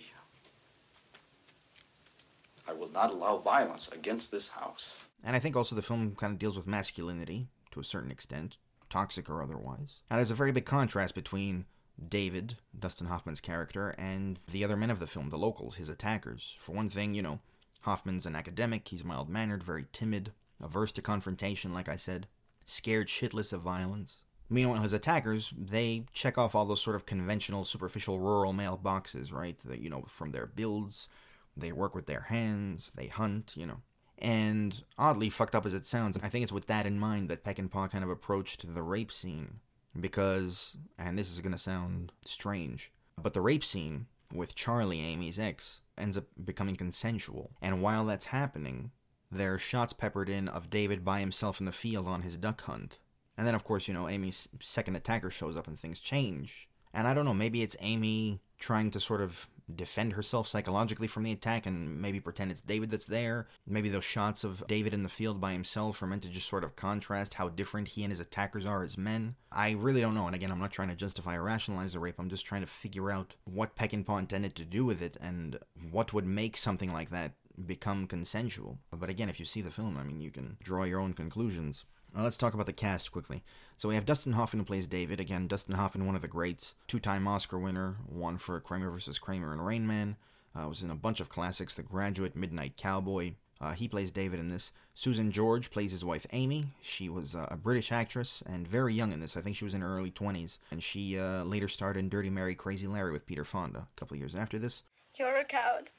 Speaker 13: I will not allow violence against this house.
Speaker 1: And I think also the film kind of deals with masculinity to a certain extent, toxic or otherwise. And there's a very big contrast between David, Dustin Hoffman's character, and the other men of the film, the locals, his attackers. For one thing, you know, Hoffman's an academic, he's mild mannered, very timid, averse to confrontation, like I said, scared shitless of violence. Meanwhile, his attackers, they check off all those sort of conventional, superficial rural male boxes, right? You know, from their builds, they work with their hands, they hunt, you know. And oddly fucked up as it sounds, I think it's with that in mind that Peckinpah kind of approached the rape scene. Because, and this is going to sound strange, but the rape scene with Charlie, Amy's ex, ends up becoming consensual. And while that's happening, there are shots peppered in of David by himself in the field on his duck hunt. And then, of course, you know, Amy's second attacker shows up and things change. And I don't know, maybe it's Amy trying to sort of defend herself psychologically from the attack and maybe pretend it's David that's there. Maybe those shots of David in the field by himself are meant to just sort of contrast how different he and his attackers are as men. I really don't know. And again, I'm not trying to justify or rationalize the rape. I'm just trying to figure out what Peckinpah intended to do with it and what would make something like that become consensual. But again, if you see the film, I mean, you can draw your own conclusions. Now let's talk about the cast quickly. So we have Dustin Hoffman who plays David. Again, Dustin Hoffman, one of the greats, two-time Oscar winner, one for Kramer vs. Kramer and Rain Man. Uh, was in a bunch of classics, The Graduate, Midnight Cowboy. Uh, he plays David in this. Susan George plays his wife Amy. She was uh, a British actress and very young in this. I think she was in her early 20s. And she uh, later starred in Dirty Mary, Crazy Larry with Peter Fonda a couple of years after this.
Speaker 10: You're a coward,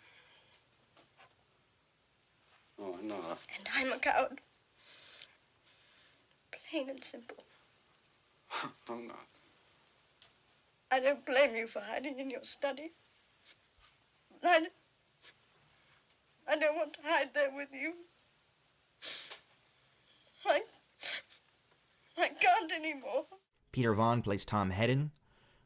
Speaker 13: Oh, I'm not.
Speaker 10: and I'm a coward. Plain and simple.
Speaker 13: Oh, I'm not.
Speaker 10: I don't blame you for hiding in your study. I, I don't want to hide there with you. I, I can't anymore.
Speaker 1: Peter Vaughan plays Tom Hedden,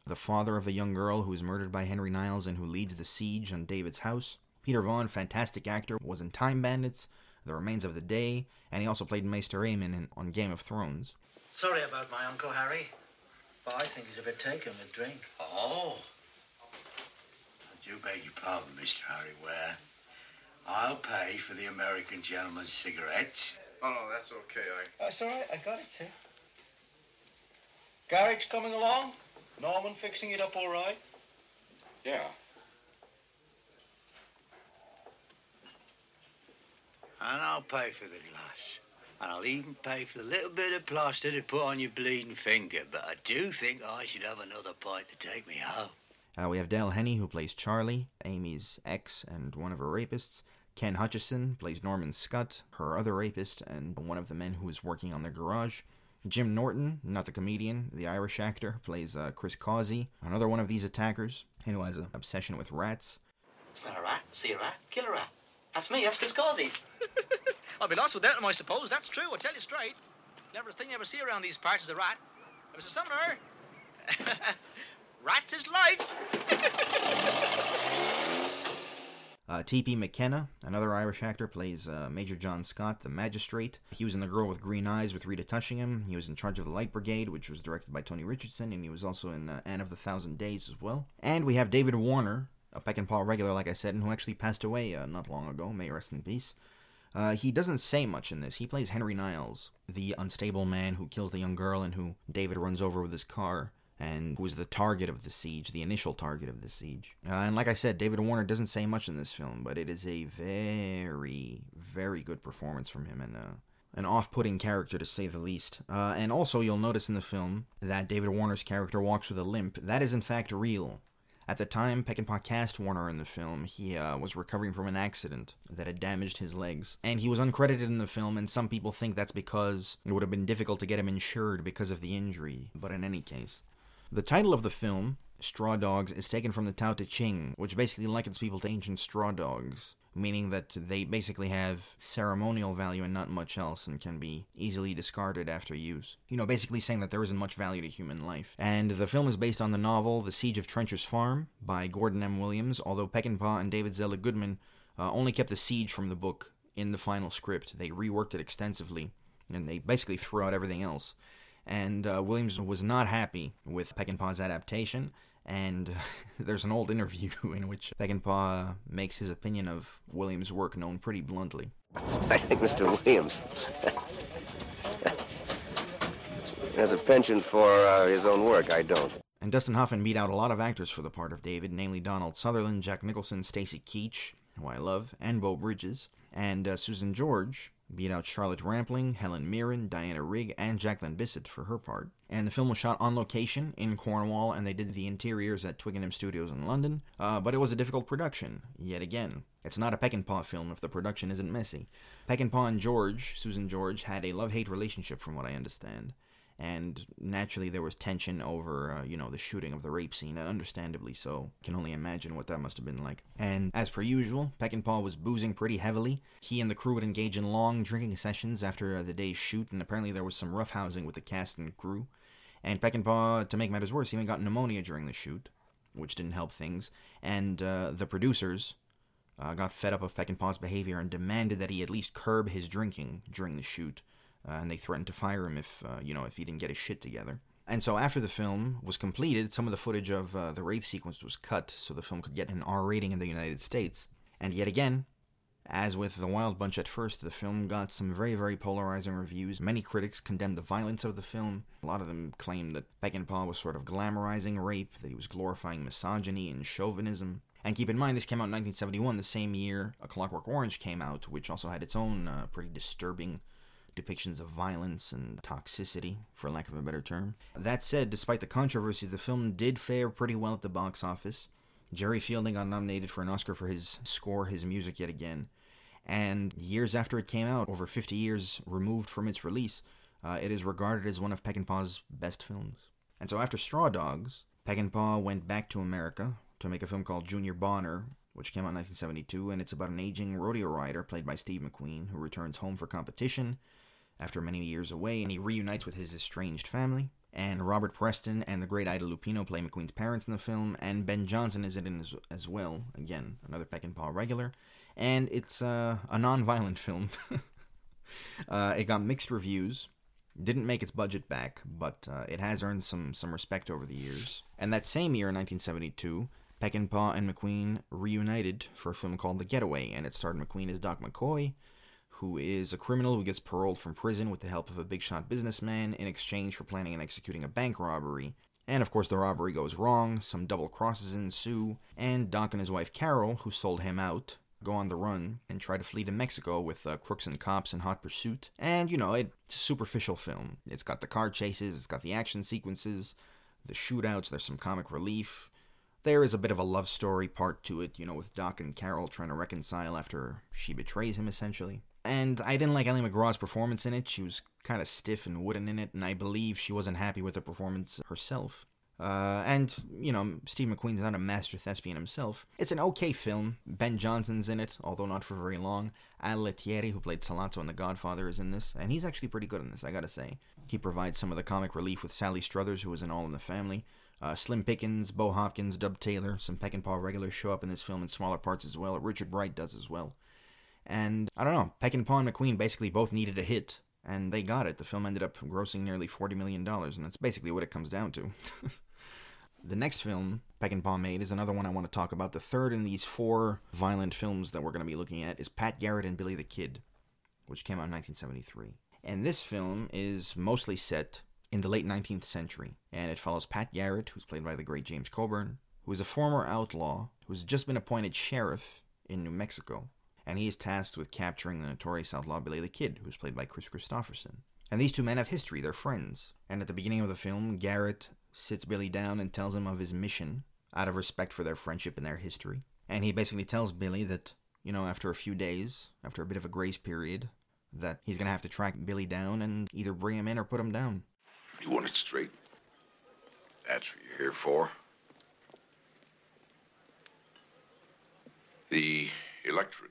Speaker 1: the father of the young girl who is murdered by Henry Niles and who leads the siege on David's house. Peter Vaughan, fantastic actor, was in Time Bandits, The Remains of the Day, and he also played Maester Aemon in, on Game of Thrones.
Speaker 12: Sorry about my Uncle Harry, but I think he's a bit taken with drink.
Speaker 14: Oh. I do beg your pardon, Mr. Harry Ware. I'll pay for the American gentleman's cigarettes.
Speaker 11: Oh, no, that's okay. I...
Speaker 12: Oh, that's all right, I got it, sir. Garage coming along? Norman fixing it up all right?
Speaker 13: Yeah.
Speaker 14: And I'll pay for the glass. And I'll even pay for the little bit of plaster to put on your bleeding finger. But I do think I should have another pint to take me home.
Speaker 1: Uh, we have Del Henney, who plays Charlie, Amy's ex and one of her rapists. Ken Hutchison plays Norman Scott, her other rapist, and one of the men who is working on their garage. Jim Norton, not the comedian, the Irish actor, plays uh, Chris Cawsey, another one of these attackers, and who has an obsession with rats.
Speaker 15: It's not a rat. See a rat, kill a rat. That's me, that's Chris Cawsey.
Speaker 16: I'll be lost without him, I suppose. That's true, I tell you straight. Cleverest thing you ever see around these parts is a rat. Mr. Sumner, rats is life.
Speaker 1: Uh, T.P. McKenna, another Irish actor, plays uh, Major John Scott, the magistrate. He was in The Girl with Green Eyes with Rita Tushingham. He was in charge of the Light Brigade, which was directed by Tony Richardson, and he was also in uh, Anne of the Thousand Days as well. And we have David Warner, a Peckinpah regular, like I said, and who actually passed away uh, not long ago. May rest in peace. Uh, he doesn't say much in this. He plays Henry Niles, the unstable man who kills the young girl and who David runs over with his car, and who is the target of the siege, the initial target of the siege. Uh, and like I said, David Warner doesn't say much in this film, but it is a very, very good performance from him, and uh, an off-putting character to say the least. Uh, and also, you'll notice in the film that David Warner's character walks with a limp. That is in fact real. At the time Peckinpah cast Warner in the film, he uh, was recovering from an accident that had damaged his legs. And he was uncredited in the film, and some people think that's because it would have been difficult to get him insured because of the injury. But in any case, the title of the film, Straw Dogs, is taken from the Tao Te Ching, which basically likens people to ancient straw dogs meaning that they basically have ceremonial value and not much else and can be easily discarded after use. You know, basically saying that there isn't much value to human life. And the film is based on the novel The Siege of Trencher's Farm by Gordon M. Williams, although Peckinpah and David Zelig Goodman uh, only kept the siege from the book in the final script. They reworked it extensively, and they basically threw out everything else. And uh, Williams was not happy with Peckinpah's adaptation, and there's an old interview in which Peckinpah makes his opinion of Williams' work known pretty bluntly.
Speaker 6: I think Mr. Williams has a penchant for uh, his own work. I don't.
Speaker 1: And Dustin Hoffman beat out a lot of actors for the part of David, namely Donald Sutherland, Jack Nicholson, Stacy Keach, who I love, and Beau Bridges. And uh, Susan George beat out Charlotte Rampling, Helen Mirren, Diana Rigg, and Jacqueline Bisset for her part. And the film was shot on location in Cornwall, and they did the interiors at Twickenham Studios in London. Uh, but it was a difficult production, yet again. It's not a Peckinpah film if the production isn't messy. Peckinpah and George, Susan George, had a love hate relationship, from what I understand and naturally there was tension over uh, you know the shooting of the rape scene and understandably so. Can only imagine what that must have been like. And as per usual peckinpah was boozing pretty heavily. He and the crew would engage in long drinking sessions after uh, the day's shoot and apparently there was some roughhousing with the cast and crew. And peckinpah to make matters worse even got pneumonia during the shoot which didn't help things. And uh, the producers uh, got fed up of peckinpah's behavior and demanded that he at least curb his drinking during the shoot uh, and they threatened to fire him if uh, you know if he didn't get his shit together. And so after the film was completed, some of the footage of uh, the rape sequence was cut so the film could get an R rating in the United States. And yet again, as with The Wild Bunch at first, the film got some very, very polarizing reviews. Many critics condemned the violence of the film. A lot of them claimed that Peckinpah was sort of glamorizing rape, that he was glorifying misogyny and chauvinism. And keep in mind, this came out in 1971, the same year A Clockwork Orange came out, which also had its own uh, pretty disturbing depictions of violence and toxicity, for lack of a better term. That said, despite the controversy, the film did fare pretty well at the box office. Jerry Fielding got nominated for an Oscar for his score, his music yet again. And years after it came out, over 50 years removed from its release, uh, it is regarded as one of Peckinpah's best films. And so after Straw Dogs, Peckinpah went back to America to make a film called Junior Bonner, which came out in 1972, and it's about an aging rodeo rider played by Steve McQueen who returns home for competition after many years away, and he reunites with his estranged family. And Robert Preston and the great Ida Lupino play McQueen's parents in the film, and Ben Johnson is in it as, as well. Again, another Peckinpah regular. And it's uh, a non-violent film. uh, it got mixed reviews. Didn't make its budget back, but uh, it has earned some some respect over the years. And that same year, in 1972, Peckinpah and McQueen reunited for a film called The Getaway, and it starred McQueen as Doc McCoy, who is a criminal who gets paroled from prison with the help of a big shot businessman in exchange for planning and executing a bank robbery. And of course, the robbery goes wrong, some double crosses ensue, and Doc and his wife Carol, who sold him out, go on the run and try to flee to Mexico with uh, crooks and cops in hot pursuit. And, you know, it's a superficial film. It's got the car chases, it's got the action sequences, the shootouts, there's some comic relief. There is a bit of a love story part to it, you know, with Doc and Carol trying to reconcile after she betrays him, essentially. And I didn't like Ali MacGraw's performance in it. She was kind of stiff and wooden in it, and I believe she wasn't happy with the performance herself. Uh, and, you know, Steve McQueen's not a master thespian himself. It's an okay film. Ben Johnson's in it, although not for very long. Al Lettieri, who played Sollozzo in The Godfather, is in this, and he's actually pretty good in this, I gotta say. He provides some of the comic relief with Sally Struthers, who was in All in the Family. Uh, Slim Pickens, Bo Hopkins, Dub Taylor, some Peckinpah regulars show up in this film in smaller parts as well. Richard Bright does as well. And I don't know, Peckinpah and McQueen basically both needed a hit, and they got it. The film ended up grossing nearly $40 million, and that's basically what it comes down to. the next film Peckinpah made is another one I want to talk about. The third in these four violent films that we're going to be looking at is Pat Garrett and Billy the Kid, which came out in 1973. And this film is mostly set in the late 19th century, and it follows Pat Garrett, who's played by the great James Coburn, who is a former outlaw who's just been appointed sheriff in New Mexico and he is tasked with capturing the notorious outlaw Billy the Kid, who's played by Kris Kristofferson. And these two men have history, they're friends. And at the beginning of the film, Garrett sits Billy down and tells him of his mission. out of respect for their friendship and their history. And he basically tells Billy that, you know, after a few days, after a bit of a grace period, that he's going to have to track Billy down and either bring him in or put him down.
Speaker 17: You want it straight? That's what you're here for? The electorate.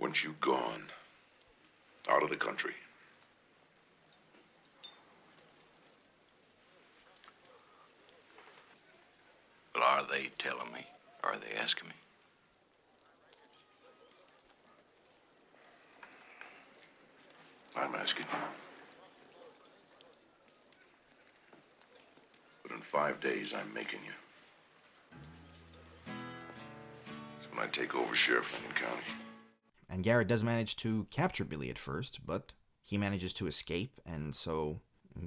Speaker 17: Once you've gone out of the country,
Speaker 5: Well, are they telling me? Are they asking me?
Speaker 17: I'm asking you. But in five days, I'm making you. It's when I take over Sheriff Lincoln County.
Speaker 1: And Garrett does manage to capture Billy at first, but he manages to escape, and so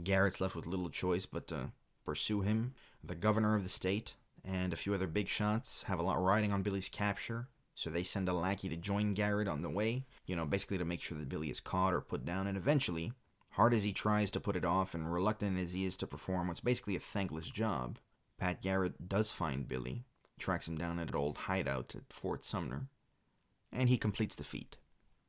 Speaker 1: Garrett's left with little choice but to pursue him. The governor of the state and a few other big shots have a lot riding on Billy's capture, so they send a lackey to join Garrett on the way, you know, basically to make sure that Billy is caught or put down, and eventually, hard as he tries to put it off and reluctant as he is to perform what's basically a thankless job, Pat Garrett does find Billy, tracks him down at an old hideout at Fort Sumner, and he completes the feat.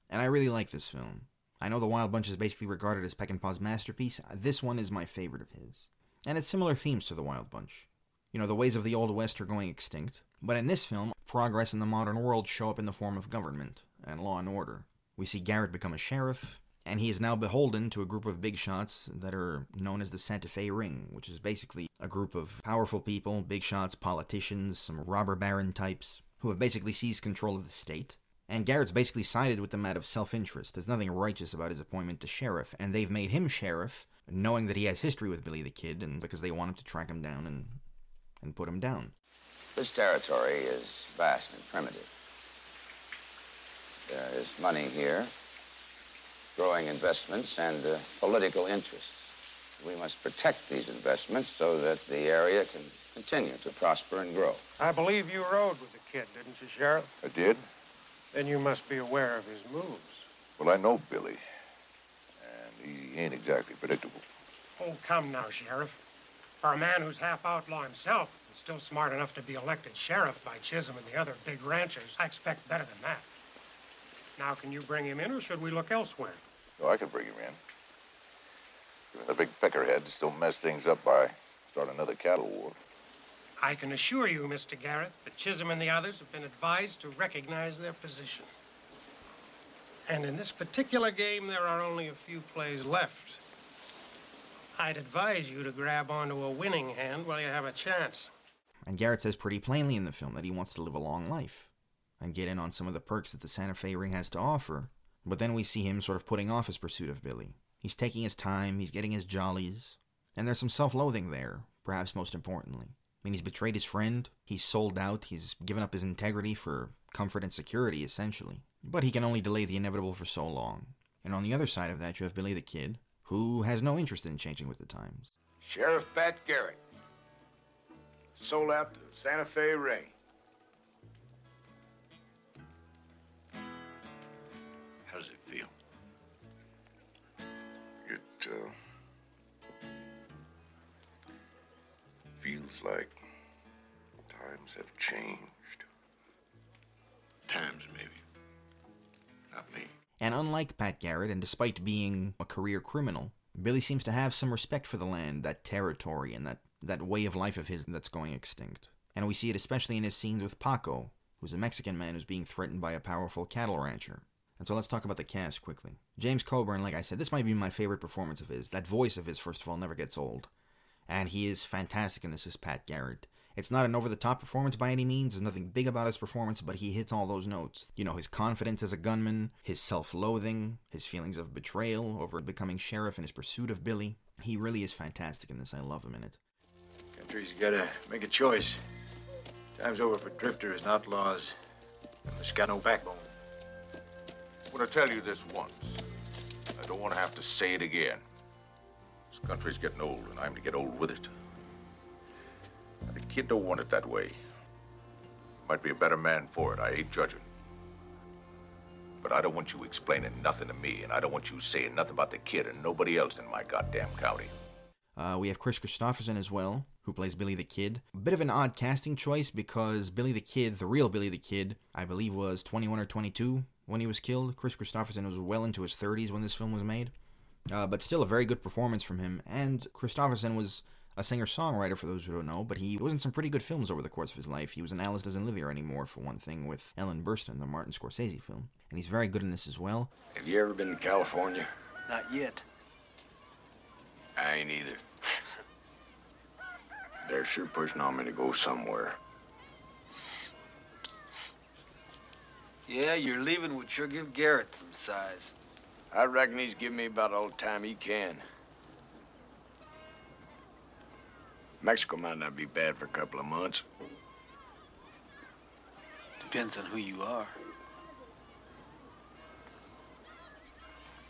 Speaker 1: And I really like this film. I know The Wild Bunch is basically regarded as Peckinpah's masterpiece. This one is my favorite of his. And it's similar themes to The Wild Bunch. You know, the ways of the Old West are going extinct. But in this film, progress in the modern world show up in the form of government and law and order. We see Garrett become a sheriff, and he is now beholden to a group of big shots that are known as the Santa Fe Ring, which is basically a group of powerful people, big shots, politicians, some robber baron types, who have basically seized control of the state. And Garrett's basically sided with them out of self interest. There's nothing righteous about his appointment to sheriff, and they've made him sheriff, knowing that he has history with Billy the Kid, and because they want him to track him down and, and put him down.
Speaker 18: This territory is vast and primitive. There is money here, growing investments, and uh, political interests. We must protect these investments so that the area can continue to prosper and grow.
Speaker 19: I believe you rode with the kid, didn't you, Sheriff?
Speaker 17: I did?
Speaker 19: Then you must be aware of his moves.
Speaker 17: Well, I know Billy. And he ain't exactly predictable.
Speaker 19: Oh, come now, Sheriff. For a man who's half outlaw himself and still smart enough to be elected sheriff by Chisum and the other big ranchers, I expect better than that. Now, can you bring him in, or should we look elsewhere?
Speaker 17: Oh, I can bring him in. Even the big peckerheads still mess things up by starting another cattle war.
Speaker 19: I can assure you, Mr. Garrett, that Chisum and the others have been advised to recognize their position. And in this particular game, there are only a few plays left. I'd advise you to grab onto a winning hand while you have a chance.
Speaker 1: And Garrett says pretty plainly in the film that he wants to live a long life and get in on some of the perks that the Santa Fe ring has to offer. But then we see him sort of putting off his pursuit of Billy. He's taking his time, he's getting his jollies, and there's some self loathing there, perhaps most importantly. I mean, he's betrayed his friend, he's sold out, he's given up his integrity for comfort and security, essentially. But he can only delay the inevitable for so long. And on the other side of that, you have Billy the Kid, who has no interest in changing with the times.
Speaker 5: Sheriff Pat Garrett. Sold out to the Santa Fe Ring.
Speaker 17: How does it feel? It, uh, feels like times have changed.
Speaker 5: Times, maybe. Not me.
Speaker 1: And unlike Pat Garrett, and despite being a career criminal, Billy seems to have some respect for the land, that territory, and that, that way of life of his that's going extinct. And we see it especially in his scenes with Paco, who's a Mexican man who's being threatened by a powerful cattle rancher. And so let's talk about the cast quickly. James Coburn, like I said, this might be my favorite performance of his. That voice of his, first of all, never gets old. And he is fantastic in this as Pat Garrett. It's not an over the top performance by any means. There's nothing big about his performance, but he hits all those notes. You know, his confidence as a gunman, his self loathing, his feelings of betrayal over becoming sheriff and his pursuit of Billy. He really is fantastic in this. I love him in it.
Speaker 20: Country's gotta make a choice. Time's over for drifters and outlaws. You got no backbone.
Speaker 17: I'm gonna tell you this once. I don't want to have to say it again. This country's getting old, and I'm to get old with it. The kid don't want it that way. Might be a better man for it. I ain't judging. But I don't want you explaining nothing to me, and I don't want you saying nothing about the kid and nobody else in my goddamn county.
Speaker 1: Uh, we have Kris Kristofferson as well, who plays Billy the Kid. A bit of an odd casting choice because Billy the Kid, the real Billy the Kid, I believe was 21 or 22 when he was killed. Kris Kristofferson was well into his 30s when this film was made. Uh, but still a very good performance from him. And Kristofferson was a singer-songwriter for those who don't know, but he was in some pretty good films over the course of his life. He was in Alice Doesn't Live Here Anymore, for one thing, with Ellen Burstyn, the Martin Scorsese film. And he's very good in this as well.
Speaker 20: Have you ever been to California?
Speaker 12: Not yet.
Speaker 20: I ain't either. They're sure pushing on me to go somewhere.
Speaker 12: Yeah, your leaving would sure give Garrett some size.
Speaker 20: I reckon he's giving me about all the time he can. Mexico might not be bad for a couple of months.
Speaker 12: Depends on who you are.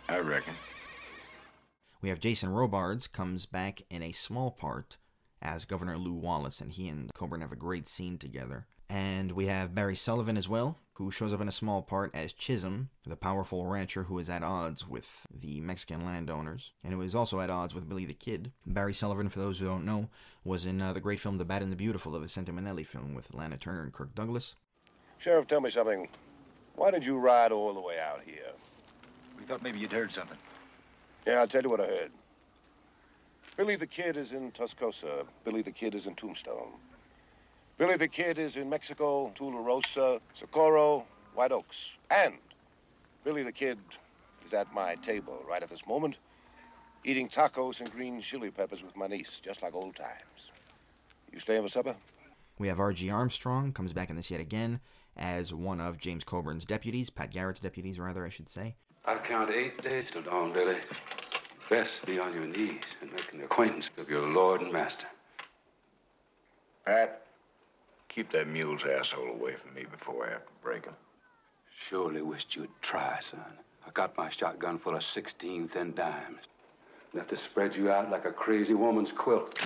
Speaker 20: I reckon.
Speaker 1: We have Jason Robards comes back in a small part as Governor Lew Wallace, and he and Coburn have a great scene together. And we have Barry Sullivan as well, who shows up in a small part as Chisum, the powerful rancher who is at odds with the Mexican landowners, and who is also at odds with Billy the Kid. Barry Sullivan, for those who don't know, was in uh, the great film The Bad and the Beautiful, the Vincente Minnelli film with Lana Turner and Kirk Douglas.
Speaker 21: Sheriff, tell me something. Why did you ride all the way out here?
Speaker 20: We thought maybe you'd heard something.
Speaker 21: Yeah, I'll tell you what I heard. Billy the Kid is in Tascosa. Billy the Kid is in Tombstone. Billy the Kid is in Mexico, Tularosa, Socorro, White Oaks. And Billy the Kid is at my table right at this moment, eating tacos and green chili peppers with my niece, just like old times. You staying for supper?
Speaker 1: We have R.G. Armstrong comes back in this yet again as one of James Coburn's deputies, Pat Garrett's deputies, rather, I should say.
Speaker 22: I count eight days till dawn, Billy. Best be on your knees and making the acquaintance of your lord and master.
Speaker 20: Pat, keep that mule's asshole away from me before I have to break him.
Speaker 22: Surely wished you'd try, son. I got my shotgun full of 16 thin dimes. Enough to spread you out like a crazy woman's quilt.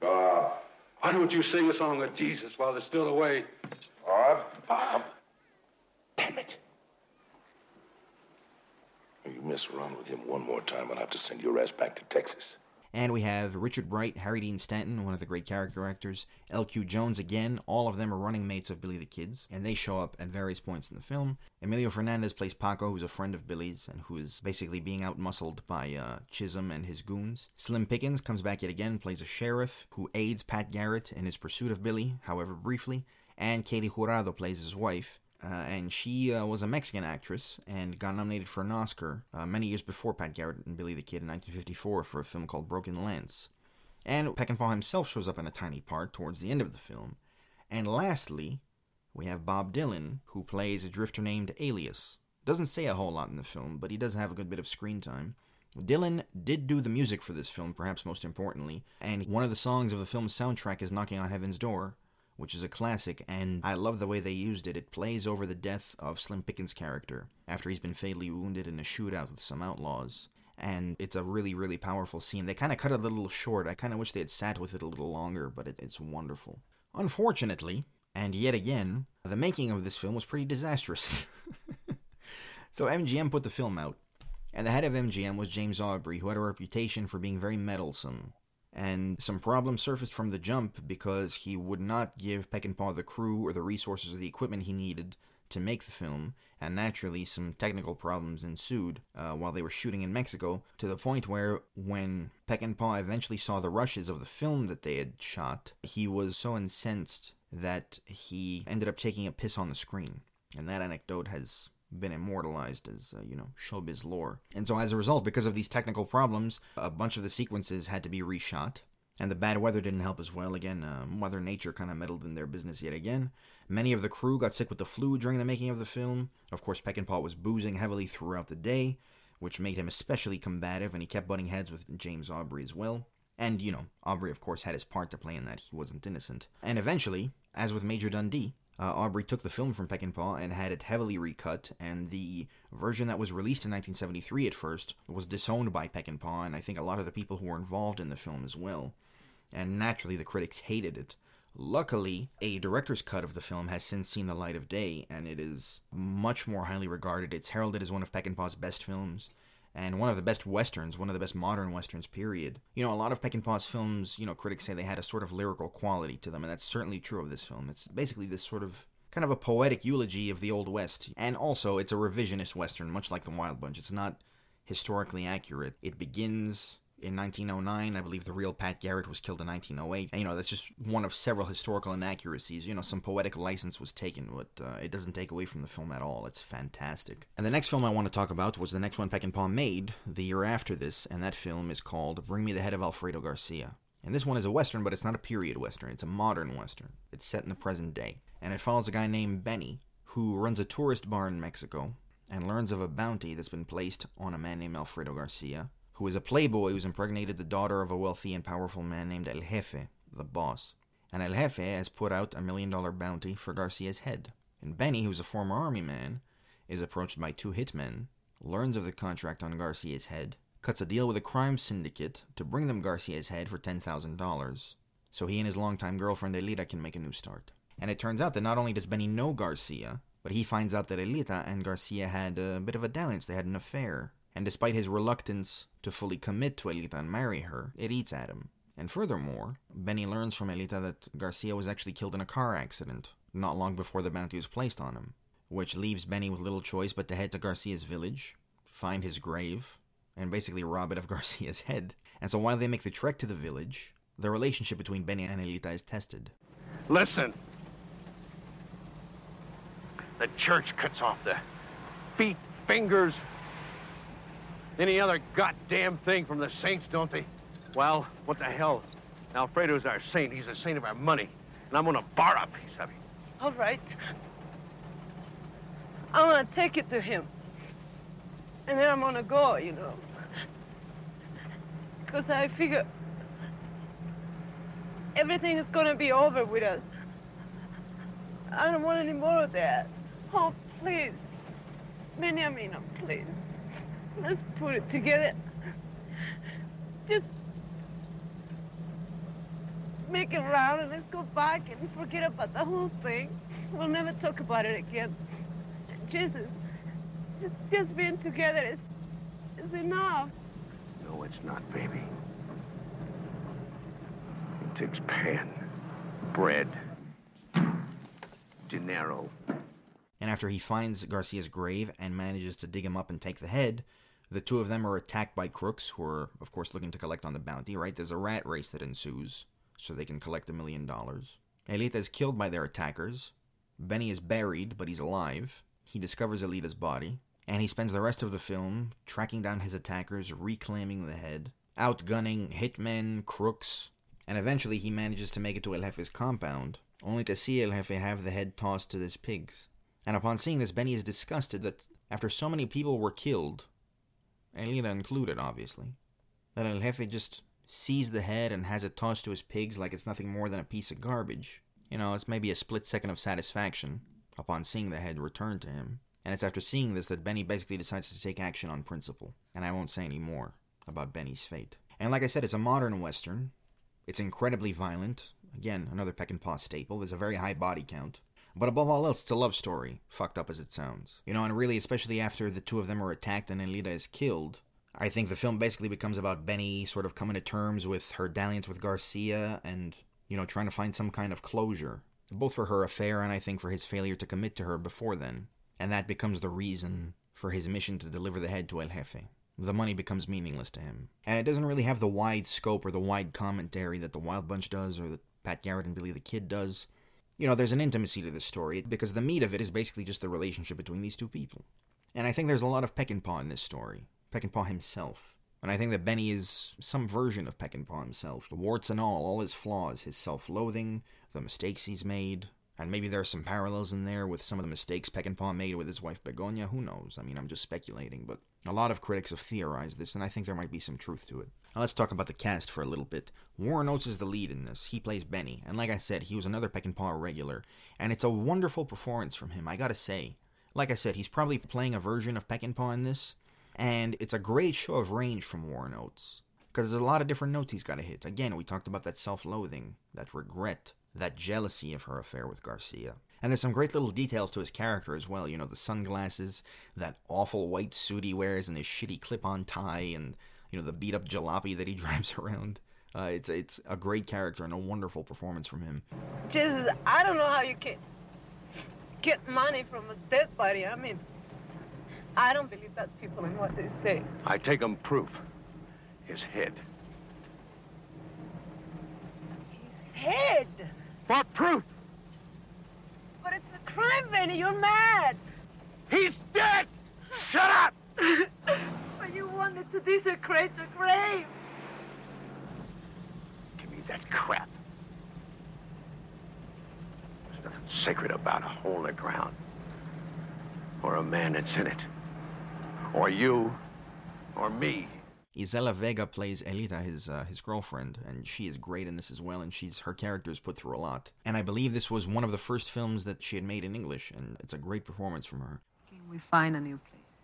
Speaker 22: Bob. Why don't you sing a song of Jesus while they're still away?
Speaker 21: Bob?
Speaker 22: Bob. Damn it.
Speaker 21: You mess around with him one more time, I'll have to send your ass back to Texas.
Speaker 1: And we have Richard Bright, Harry Dean Stanton, one of the great character actors, L.Q. Jones again. All of them are running mates of Billy the Kids, and they show up at various points in the film. Emilio Fernandez plays Paco, who's a friend of Billy's, and who is basically being outmuscled by uh, Chisum and his goons. Slim Pickens comes back yet again, plays a sheriff who aids Pat Garrett in his pursuit of Billy, however briefly. And Katy Jurado plays his wife, uh, and she uh, was a Mexican actress and got nominated for an Oscar uh, many years before Pat Garrett and Billy the Kid in 1954 for a film called Broken Lance. And Peckinpah himself shows up in a tiny part towards the end of the film. And lastly, we have Bob Dylan, who plays a drifter named Alias. Doesn't say a whole lot in the film, but he does have a good bit of screen time. Dylan did do the music for this film, perhaps most importantly, and one of the songs of the film's soundtrack is Knocking on Heaven's Door, which is a classic, and I love the way they used it. It plays over the death of Slim Pickens' character after he's been fatally wounded in a shootout with some outlaws. And it's a really, really powerful scene. They kind of cut it a little short. I kind of wish they had sat with it a little longer, but it, it's wonderful. Unfortunately, and yet again, the making of this film was pretty disastrous. so MGM put the film out, and the head of MGM was James Aubrey, who had a reputation for being very meddlesome and some problems surfaced from the jump because he would not give Peckinpah the crew or the resources or the equipment he needed to make the film, and naturally some technical problems ensued uh, while they were shooting in Mexico, to the point where when Peckinpah eventually saw the rushes of the film that they had shot, he was so incensed that he ended up taking a piss on the screen. And that anecdote has been immortalized as, uh, you know, showbiz lore. And so as a result, because of these technical problems, a bunch of the sequences had to be reshot. And the bad weather didn't help as well. Again, uh, Mother Nature kind of meddled in their business yet again. Many of the crew got sick with the flu during the making of the film. Of course, Peckinpah was boozing heavily throughout the day, which made him especially combative, and he kept butting heads with James Aubrey as well. And, you know, Aubrey, of course, had his part to play in that. He wasn't innocent. And eventually, as with Major Dundee, uh, Aubrey took the film from Peckinpah and had it heavily recut, and the version that was released in 1973 at first was disowned by Peckinpah, and I think a lot of the people who were involved in the film as well. And naturally, the critics hated it. Luckily, a director's cut of the film has since seen the light of day, and it is much more highly regarded. It's heralded as one of Peckinpah's best films, and one of the best westerns, one of the best modern westerns, period. You know, a lot of Peckinpah's films, you know, critics say they had a sort of lyrical quality to them, and that's certainly true of this film. It's basically this sort of kind of a poetic eulogy of the Old West, and also it's a revisionist western, much like The Wild Bunch. It's not historically accurate. It begins in 1909. I believe the real Pat Garrett was killed in 1908. And, you know, that's just one of several historical inaccuracies. You know, some poetic license was taken, but uh, it doesn't take away from the film at all. It's fantastic. And the next film I want to talk about was the next one Peckinpah made the year after this, and that film is called Bring Me the Head of Alfredo Garcia. And this one is a western, but it's not a period western. It's a modern western. It's set in the present day. And it follows a guy named Benny who runs a tourist bar in Mexico and learns of a bounty that's been placed on a man named Alfredo Garcia, who is a playboy who's impregnated the daughter of a wealthy and powerful man named El Jefe, the boss. And El Jefe has put out a million dollar bounty for Garcia's head. And Benny, who's a former army man, is approached by two hitmen, learns of the contract on Garcia's head, cuts a deal with a crime syndicate to bring them Garcia's head for $10,000, so he and his longtime girlfriend Elita can make a new start. And it turns out that not only does Benny know Garcia, but he finds out that Elita and Garcia had a bit of a dalliance, they had an affair. And despite his reluctance to fully commit to Elita and marry her, it eats at him. And furthermore, Benny learns from Elita that Garcia was actually killed in a car accident not long before the bounty was placed on him, which leaves Benny with little choice but to head to Garcia's village, find his grave, and basically rob it of Garcia's head. And so while they make the trek to the village, the relationship between Benny and Elita is tested.
Speaker 23: Listen. The church cuts off the feet, fingers, any other goddamn thing from the saints, don't they? Well, what the hell? Alfredo's our saint. He's the saint of our money. And I'm gonna bar a piece of.
Speaker 24: All right. I'm gonna take it to him. And then I'm gonna go, you know. Because I figure everything is gonna be over with us. I don't want any more of that. Oh, please. Benjamin, please. Let's put it together. Just make it round and let's go back and forget about the whole thing. We'll never talk about it again. Jesus, just, just being together is, is enough.
Speaker 23: No, it's not, baby. It takes pan, bread, dinero.
Speaker 1: And after he finds Garcia's grave and manages to dig him up and take the head, the two of them are attacked by crooks who are, of course, looking to collect on the bounty, right? There's a rat race that ensues so they can collect a million dollars. Elita is killed by their attackers. Benny is buried, but he's alive. He discovers Elita's body, and he spends the rest of the film tracking down his attackers, reclaiming the head, outgunning hitmen, crooks, and eventually he manages to make it to El Jefe's compound, only to see El Jefe have the head tossed to his pigs. And upon seeing this, Benny is disgusted that after so many people were killed, Elita included, obviously, that El Jefe just sees the head and has it tossed to his pigs like it's nothing more than a piece of garbage. You know, it's maybe a split second of satisfaction upon seeing the head returned to him. And it's after seeing this that Benny basically decides to take action on principle. And I won't say any more about Benny's fate. And like I said, it's a modern Western. It's incredibly violent. Again, another Peck and Peckinpah staple. There's a very high body count. But above all else, it's a love story, fucked up as it sounds. You know, and really, especially after the two of them are attacked and Elita is killed, I think the film basically becomes about Benny sort of coming to terms with her dalliance with Garcia and, you know, trying to find some kind of closure, both for her affair and I think for his failure to commit to her before then. And that becomes the reason for his mission to deliver the head to El Jefe. The money becomes meaningless to him. And it doesn't really have the wide scope or the wide commentary that The Wild Bunch does or that Pat Garrett and Billy the Kid does. You know, there's an intimacy to this story because the meat of it is basically just the relationship between these two people. And I think there's a lot of Peckinpah in this story. Peckinpah himself. And I think that Benny is some version of Peckinpah himself. The warts and all, all his flaws, his self loathing, the mistakes he's made. And maybe there are some parallels in there with some of the mistakes Peckinpah made with his wife Begonia. Who knows? I mean, I'm just speculating, but a lot of critics have theorized this, and I think there might be some truth to it. Now let's talk about the cast for a little bit. Warren Oates is the lead in this. He plays Benny, and like I said, he was another Peckinpah regular, and it's a wonderful performance from him, I gotta say. Like I said, he's probably playing a version of Peckinpah in this, and it's a great show of range from Warren Oates. Because there's a lot of different notes he's got to hit. Again, we talked about that self loathing, that regret, that jealousy of her affair with Garcia. And there's some great little details to his character as well. You know, the sunglasses, that awful white suit he wears, and his shitty clip-on tie, and you know the beat-up jalopy that he drives around. Uh, it's it's a great character and a wonderful performance from him.
Speaker 24: Jesus, I don't know how you can get money from a dead body. I mean, I don't believe that people in what they say.
Speaker 23: I take him proof. His head.
Speaker 24: His head.
Speaker 23: For proof.
Speaker 24: But it's a crime, Benny. You're mad.
Speaker 23: He's dead. Shut up.
Speaker 24: but you wanted to desecrate the grave.
Speaker 23: Give me that crap. There's nothing sacred about a hole in the ground. Or a man that's in it. Or you. Or me.
Speaker 1: Isela Vega plays Elita, his uh, his girlfriend, and she is great in this as well. And she's her character is put through a lot. And I believe this was one of the first films that she had made in English, and it's a great performance from her.
Speaker 25: Can we find a new place?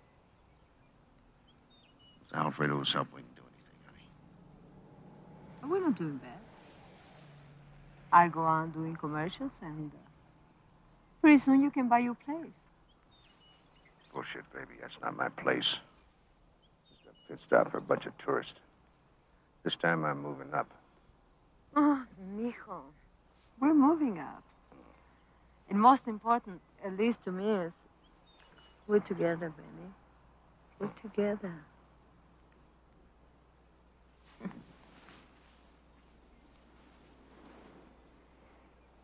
Speaker 17: Is Alfredo's help we can do
Speaker 25: Oh, we're not doing bad. I go on doing commercials, and uh, pretty soon you can buy your place.
Speaker 17: Bullshit, baby. That's not my place. Just a pit stop for a bunch of tourists. This time I'm moving up.
Speaker 25: Oh, mijo, we're moving up. And most important, at least to me, is we're together, Benny. We're together.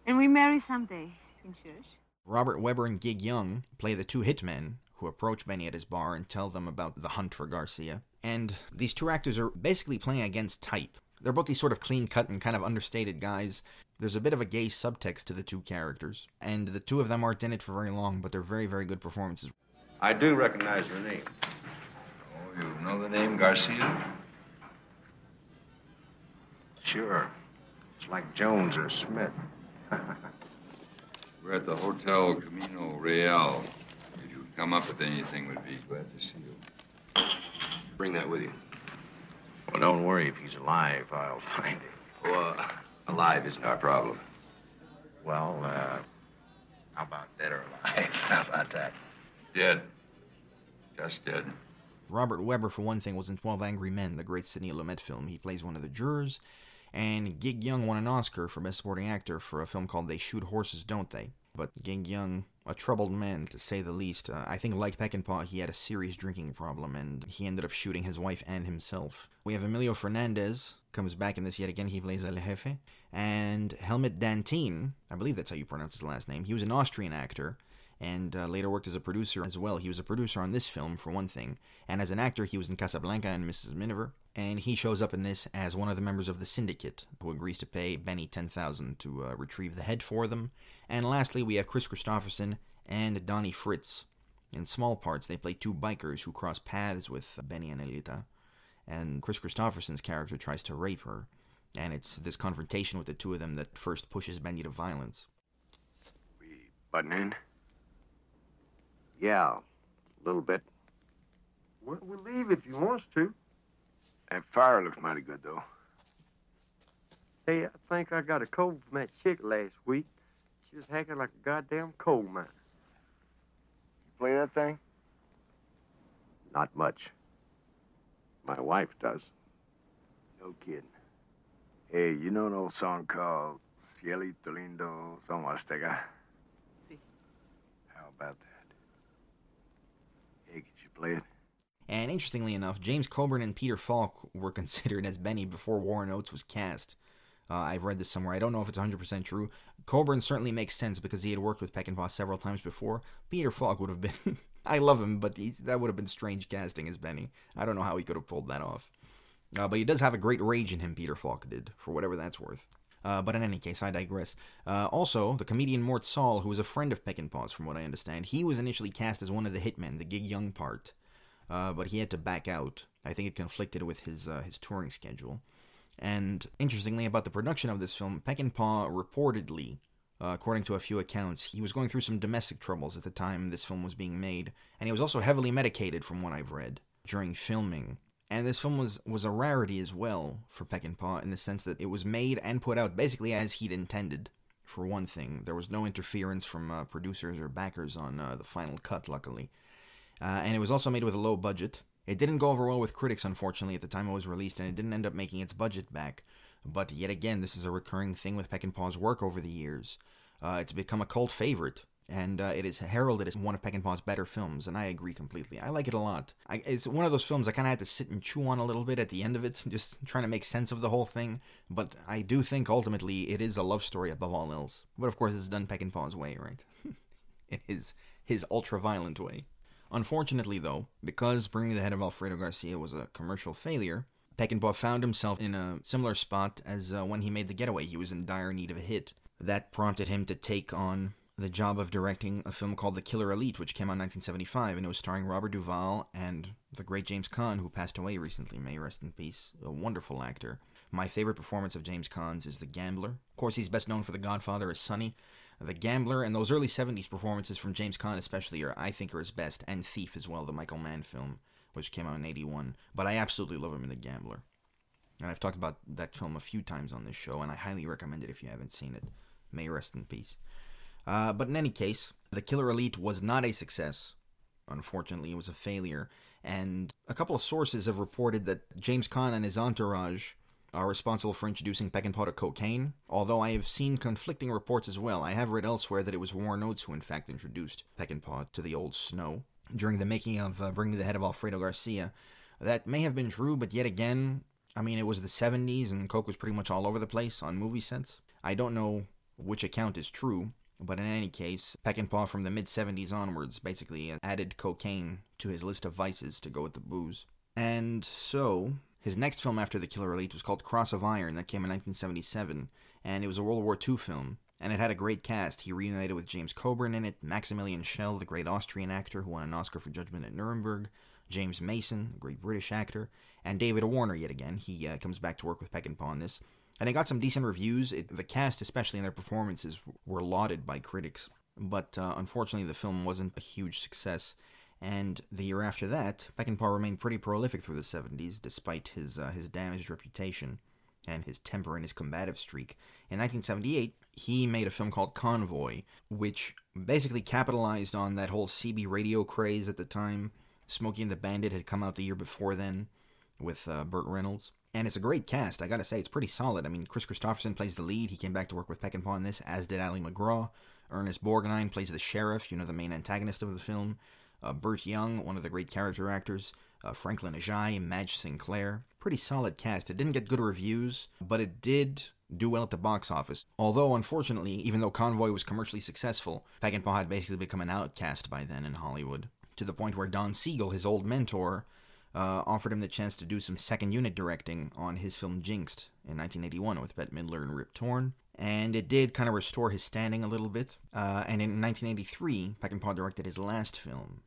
Speaker 25: and we marry someday in church.
Speaker 1: Robert Webber and Gig Young play the two hitmen who approach Benny at his bar and tell them about the hunt for Garcia. And these two actors are basically playing against type. They're both these sort of clean cut and kind of understated guys. There's a bit of a gay subtext to the two characters, and the two of them aren't in it for very long, but they're very, very good performances.
Speaker 17: I do recognize the name.
Speaker 22: Oh, you know the name Garcia?
Speaker 17: Sure. It's like Jones or Smith.
Speaker 22: We're at the Hotel Camino Real. If you would come up with anything, we'd be glad to see you.
Speaker 17: Bring that with you. Well, don't worry. If he's alive, I'll find him.
Speaker 22: Well, uh, alive isn't our problem.
Speaker 17: Well, uh, how about dead or alive? How about that?
Speaker 22: Dead. Just dead.
Speaker 1: Robert Webber, for one thing, was in 12 Angry Men, the great Sidney Lumet film. He plays one of the jurors, and Gig Young won an Oscar for Best Supporting Actor for a film called They Shoot Horses, Don't They? But Gig Young, a troubled man to say the least. Uh, I think, like Peckinpah, he had a serious drinking problem, and he ended up shooting his wife and himself. We have Emilio Fernandez, comes back in this yet again. He plays El Jefe. And Helmut Dantine, I believe that's how you pronounce his last name. He was an Austrian actor and uh, later worked as a producer as well. He was a producer on this film, for one thing, and as an actor, he was in Casablanca and Mrs. Miniver. And he shows up in this as one of the members of the syndicate, who agrees to pay Benny ten thousand to uh, retrieve the head for them. And lastly, we have Kris Kristofferson and Donnie Fritts. In small parts, they play two bikers who cross paths with Benny and Elita. And Kris Kristofferson's character tries to rape her. And it's this confrontation with the two of them that first pushes Benny to violence.
Speaker 17: We Button in? Yeah, a little bit.
Speaker 19: Well, we'll leave if you want us to.
Speaker 17: That fire looks mighty good, though.
Speaker 19: Hey, I think I got a cold from that chick last week. She was hacking like a goddamn coal miner.
Speaker 17: You play that thing? Not much. My wife does.
Speaker 19: No kidding. Hey, you know an old song called Cielito Lindo, Son Azteca?
Speaker 25: Si.
Speaker 19: How about that? Play it?
Speaker 1: And interestingly enough, James Coburn and Peter Falk were considered as Benny before Warren Oates was cast. Uh, I've read this somewhere. I don't know if it's 100% true. Coburn certainly makes sense because he had worked with Peckinpah several times before. Peter Falk would have been. I love him, but he's, that would have been strange casting as Benny. I don't know how he could have pulled that off. Uh, but he does have a great rage in him, Peter Falk did, for whatever that's worth. Uh, but in any case, I digress. Uh, also, the comedian Mort Sahl, who was a friend of Peckinpah's, from what I understand, he was initially cast as one of the hitmen, the Gig Young part, uh, but he had to back out. I think it conflicted with his uh, his touring schedule. And interestingly, about the production of this film, Peckinpah reportedly, uh, according to a few accounts, he was going through some domestic troubles at the time this film was being made, and he was also heavily medicated, from what I've read, during filming. And this film was, was a rarity as well for Peckinpah in the sense that it was made and put out basically as he'd intended. for one thing. There was no interference from uh, producers or backers on uh, the final cut, luckily. Uh, and it was also made with a low budget. It didn't go over well with critics, unfortunately, at the time it was released, and it didn't end up making its budget back. But yet again, this is a recurring thing with Peckinpah's work over the years. Uh, it's become a cult favorite, and uh, it is heralded as one of Peckinpah's better films, and I agree completely. I like it a lot. I, it's one of those films I kind of had to sit and chew on a little bit at the end of it, just trying to make sense of the whole thing. But I do think ultimately it is a love story above all else. But of course, it's done Peckinpah's way, right? in his his ultra violent way. Unfortunately, though, because Bring Me the Head of Alfredo Garcia was a commercial failure, Peckinpah found himself in a similar spot as uh, when he made The Getaway. He was in dire need of a hit. That prompted him to take on the job of directing a film called The Killer Elite, which came out in 1975, and it was starring Robert Duvall and the great James Caan, who passed away recently. May rest in peace. A wonderful actor. My favorite performance of James Caan's is The Gambler. Of course, he's best known for The Godfather as Sonny. The Gambler and those early 70s performances from James Caan, especially, are I think are his best, and Thief as well, the Michael Mann film, which came out in 81. But I absolutely love him in The Gambler. And I've talked about that film a few times on this show, and I highly recommend it if you haven't seen it. May rest in peace. Uh, but in any case, The Killer Elite was not a success. Unfortunately, it was a failure. And a couple of sources have reported that James Caan and his entourage are responsible for introducing Peckinpah to cocaine, although I have seen conflicting reports as well. I have read elsewhere that it was Warren Oates who in fact introduced Peckinpah to the old snow during the making of uh, Bring Me the Head of Alfredo Garcia. That may have been true, but yet again, I mean, it was the 70s and coke was pretty much all over the place on movie sets. I don't know which account is true, but in any case, Peckinpah from the mid 70s onwards basically added cocaine to his list of vices to go with the booze. And so, his next film after The Killer Elite was called Cross of Iron, that came in 1977, and it was a World War II film. And it had a great cast. He reunited with James Coburn in it, Maximilian Schell, the great Austrian actor who won an Oscar for Judgment at Nuremberg, James Mason, a great British actor, and David Warner yet again. He uh, comes back to work with Peckinpah on this. And it got some decent reviews. It, the cast, especially in their performances, were lauded by critics. But uh, unfortunately, the film wasn't a huge success. And the year after that, Peckinpah remained pretty prolific through the 70s, despite his, uh, his damaged reputation and his temper and his combative streak. In 1978, he made a film called Convoy, which basically capitalized on that whole CB radio craze at the time. Smokey and the Bandit had come out the year before then with uh, Burt Reynolds. And it's a great cast, I gotta say, it's pretty solid. I mean, Kris Kristofferson plays the lead. He came back to work with Peckinpah in this, as did Ali MacGraw. Ernest Borgnine plays the sheriff, you know, the main antagonist of the film uh, Burt Young, one of the great character actors, uh, Franklin Ajaye, Madge Sinclair. Pretty solid cast. It didn't get good reviews, but it did do well at the box office. Although, unfortunately, even though Convoy was commercially successful, Peckinpah had basically become an outcast by then in Hollywood, to the point where Don Siegel, his old mentor, uh, offered him the chance to do some second unit directing on his film Jinxed in 1981 with Bette Midler and Rip Torn. And it did kind of restore his standing a little bit. Uh, and in 1983, Peckinpah directed his last film,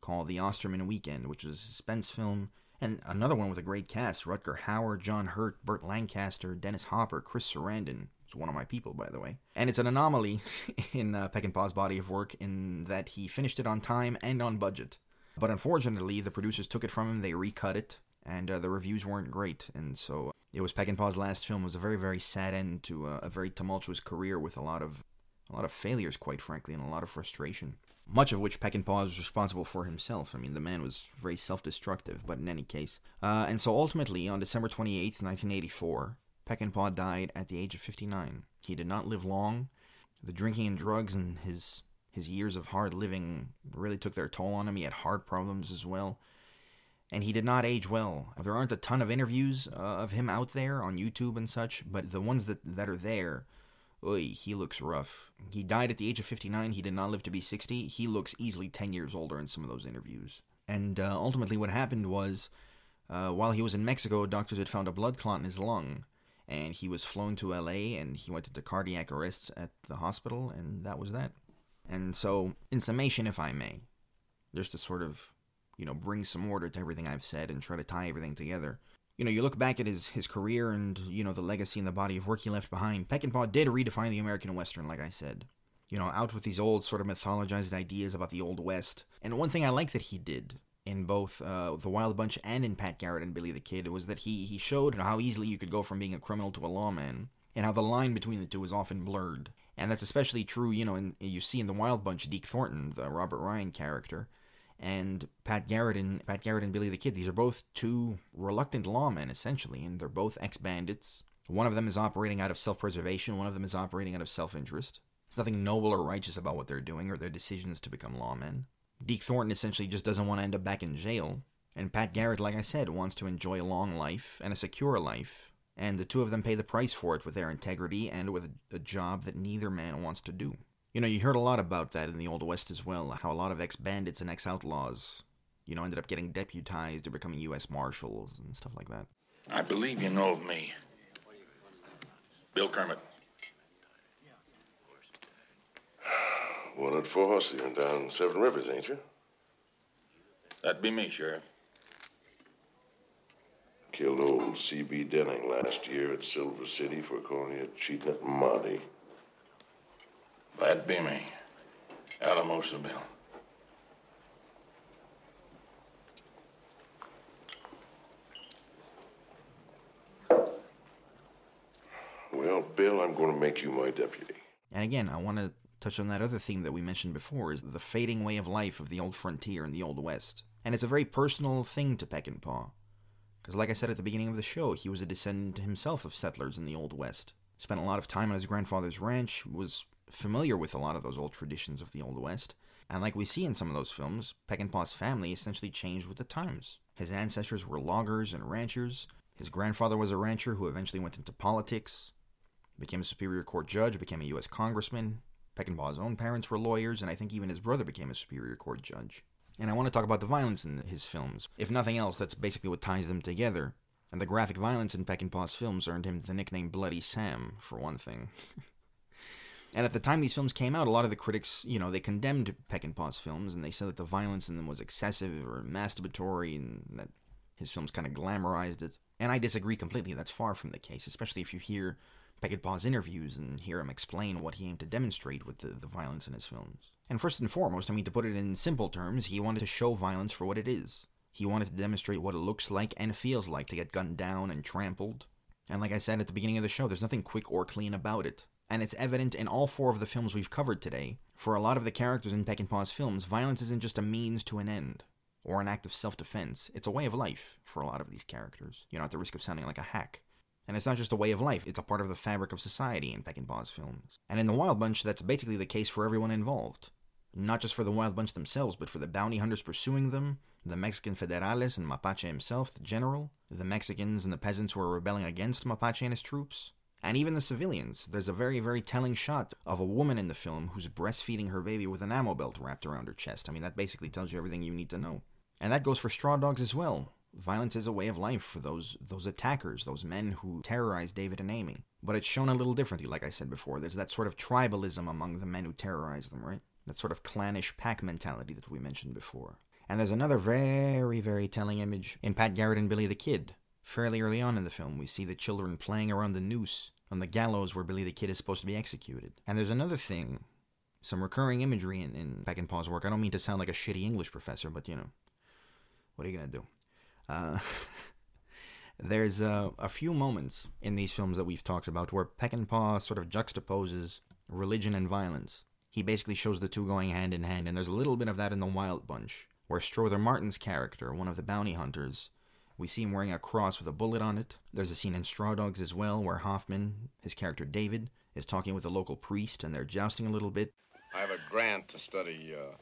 Speaker 1: called The Osterman Weekend, which was a suspense film, and another one with a great cast Rutger Hauer, John Hurt, Burt Lancaster, Dennis Hopper, Chris Sarandon. It's one of my people, by the way. And it's an anomaly in uh, Peckinpah's body of work in that he finished it on time and on budget. But unfortunately, the producers took it from him, they recut it, and uh, the reviews weren't great. And so it was Peckinpah's last film. It was a very, very sad end to a, a very tumultuous career with a lot of a lot of failures, quite frankly, and a lot of frustration much of which Peckinpah is responsible for himself. I mean, the man was very self destructive, but in any case. Uh, and so ultimately, on December 28th, 1984, Peckinpah died at the age of 59. He did not live long. The drinking and drugs and his his years of hard living really took their toll on him. He had heart problems as well. And he did not age well. There aren't a ton of interviews uh, of him out there on YouTube and such, but the ones that, that are there Oy, he looks rough. He died at the age of 59. He did not live to be 60. He looks easily 10 years older in some of those interviews. And uh, ultimately, what happened was, uh, while he was in Mexico, doctors had found a blood clot in his lung. And he was flown to LA and he went into cardiac arrest at the hospital, and that was that. And so, in summation, if I may, just to sort of, you know, bring some order to everything I've said and try to tie everything together you know, you look back at his, his career and, you know, the legacy and the body of work he left behind, Peckinpah did redefine the American Western, like I said. You know, out with these old sort of mythologized ideas about the Old West. And one thing I like that he did in both uh, The Wild Bunch and in Pat Garrett and Billy the Kid was that he, he showed how easily you could go from being a criminal to a lawman. and how the line between the two is often blurred. And that's especially true, you know, in, you see in the Wild Bunch, Deke Thornton, the Robert Ryan character, and Pat Garrett and Pat Garrett and Billy the Kid. These are both two reluctant lawmen, essentially, and they're both ex-bandits. One of them is operating out of self-preservation. One of them is operating out of self-interest. There's nothing noble or righteous about what they're doing or their decisions to become lawmen. Deke Thornton essentially just doesn't want to end up back in jail, and Pat Garrett, like I said, wants to enjoy a long life and a secure life. And the two of them pay the price for it with their integrity and with a, a job that neither man wants to do. You know, you heard a lot about that in the Old West as well, how a lot of ex bandits and ex outlaws, you know, ended up getting deputized or becoming U.S. Marshals and stuff like that.
Speaker 17: I believe you know of me. Bill Kermit.
Speaker 21: Wanted for Horsey and down Seven Rivers, ain't you?
Speaker 17: That'd be me, Sheriff.
Speaker 21: Killed old C.B. Denning last year at Silver City for calling you cheating at Monty.
Speaker 17: That'd be me. Alamosa Bill.
Speaker 21: Well, Bill, I'm going to make you my deputy.
Speaker 1: And again, I want to touch on that other theme that we mentioned before is the fading way of life of the old frontier and the old west. And it's a very personal thing to Peckinpah. Because, like I said at the beginning of the show, he was a descendant himself of settlers in the Old West. Spent a lot of time on his grandfather's ranch, was familiar with a lot of those old traditions of the Old West. And like we see in some of those films, Peckinpah's family essentially changed with the times. His ancestors were loggers and ranchers. His grandfather was a rancher who eventually went into politics, became a Superior Court judge, became a U.S. congressman. Peckinpah's own parents were lawyers, and I think even his brother became a Superior Court judge. And I want to talk about the violence in his films. If nothing else, that's basically what ties them together. And the graphic violence in Peckinpah's films earned him the nickname Bloody Sam, for one thing. and at the time these films came out, a lot of the critics, you know, they condemned Peckinpah's films, and they said that the violence in them was excessive or masturbatory, and that his films kind of glamorized it. And I disagree completely. That's far from the case, especially if you hear Peckinpah's interviews and hear him explain what he aimed to demonstrate with the, the violence in his films. And first and foremost, I mean, to put it in simple terms, he wanted to show violence for what it is. He wanted to demonstrate what it looks like and feels like to get gunned down and trampled. And like I said at the beginning of the show, there's nothing quick or clean about it. And it's evident in all four of the films we've covered today. For a lot of the characters in Peckinpah's films, violence isn't just a means to an end, or an act of self defense. It's a way of life for a lot of these characters, you know, at the risk of sounding like a hack. And it's not just a way of life, it's a part of the fabric of society in Peckinpah's films. And in The Wild Bunch, that's basically the case for everyone involved. Not just for the Wild Bunch themselves, but for the bounty hunters pursuing them, the Mexican federales and Mapache himself, the general, the Mexicans and the peasants who are rebelling against Mapache and his troops, and even the civilians. There's a very, very telling shot of a woman in the film who's breastfeeding her baby with an ammo belt wrapped around her chest. I mean, that basically tells you everything you need to know. And that goes for straw dogs as well. Violence is a way of life for those those attackers, those men who terrorize David and Amy. But it's shown a little differently, like I said before. There's that sort of tribalism among the men who terrorize them, right? That sort of clannish pack mentality that we mentioned before. And there's another very, very telling image in Pat Garrett and Billy the Kid. Fairly early on in the film, we see the children playing around the noose on the gallows where Billy the Kid is supposed to be executed. And there's another thing, some recurring imagery in, in Peckinpah's work. I don't mean to sound like a shitty English professor, but you know, what are you going to do? Uh, there's uh, a few moments in these films that we've talked about where Peckinpah sort of juxtaposes religion and violence. He basically shows the two going hand in hand, and there's a little bit of that in The Wild Bunch, where Strother Martin's character, one of the bounty hunters, we see him wearing a cross with a bullet on it. There's a scene in Straw Dogs as well, where Hoffman, his character David, is talking with a local priest, and they're jousting a little bit.
Speaker 13: I have a grant to study uh,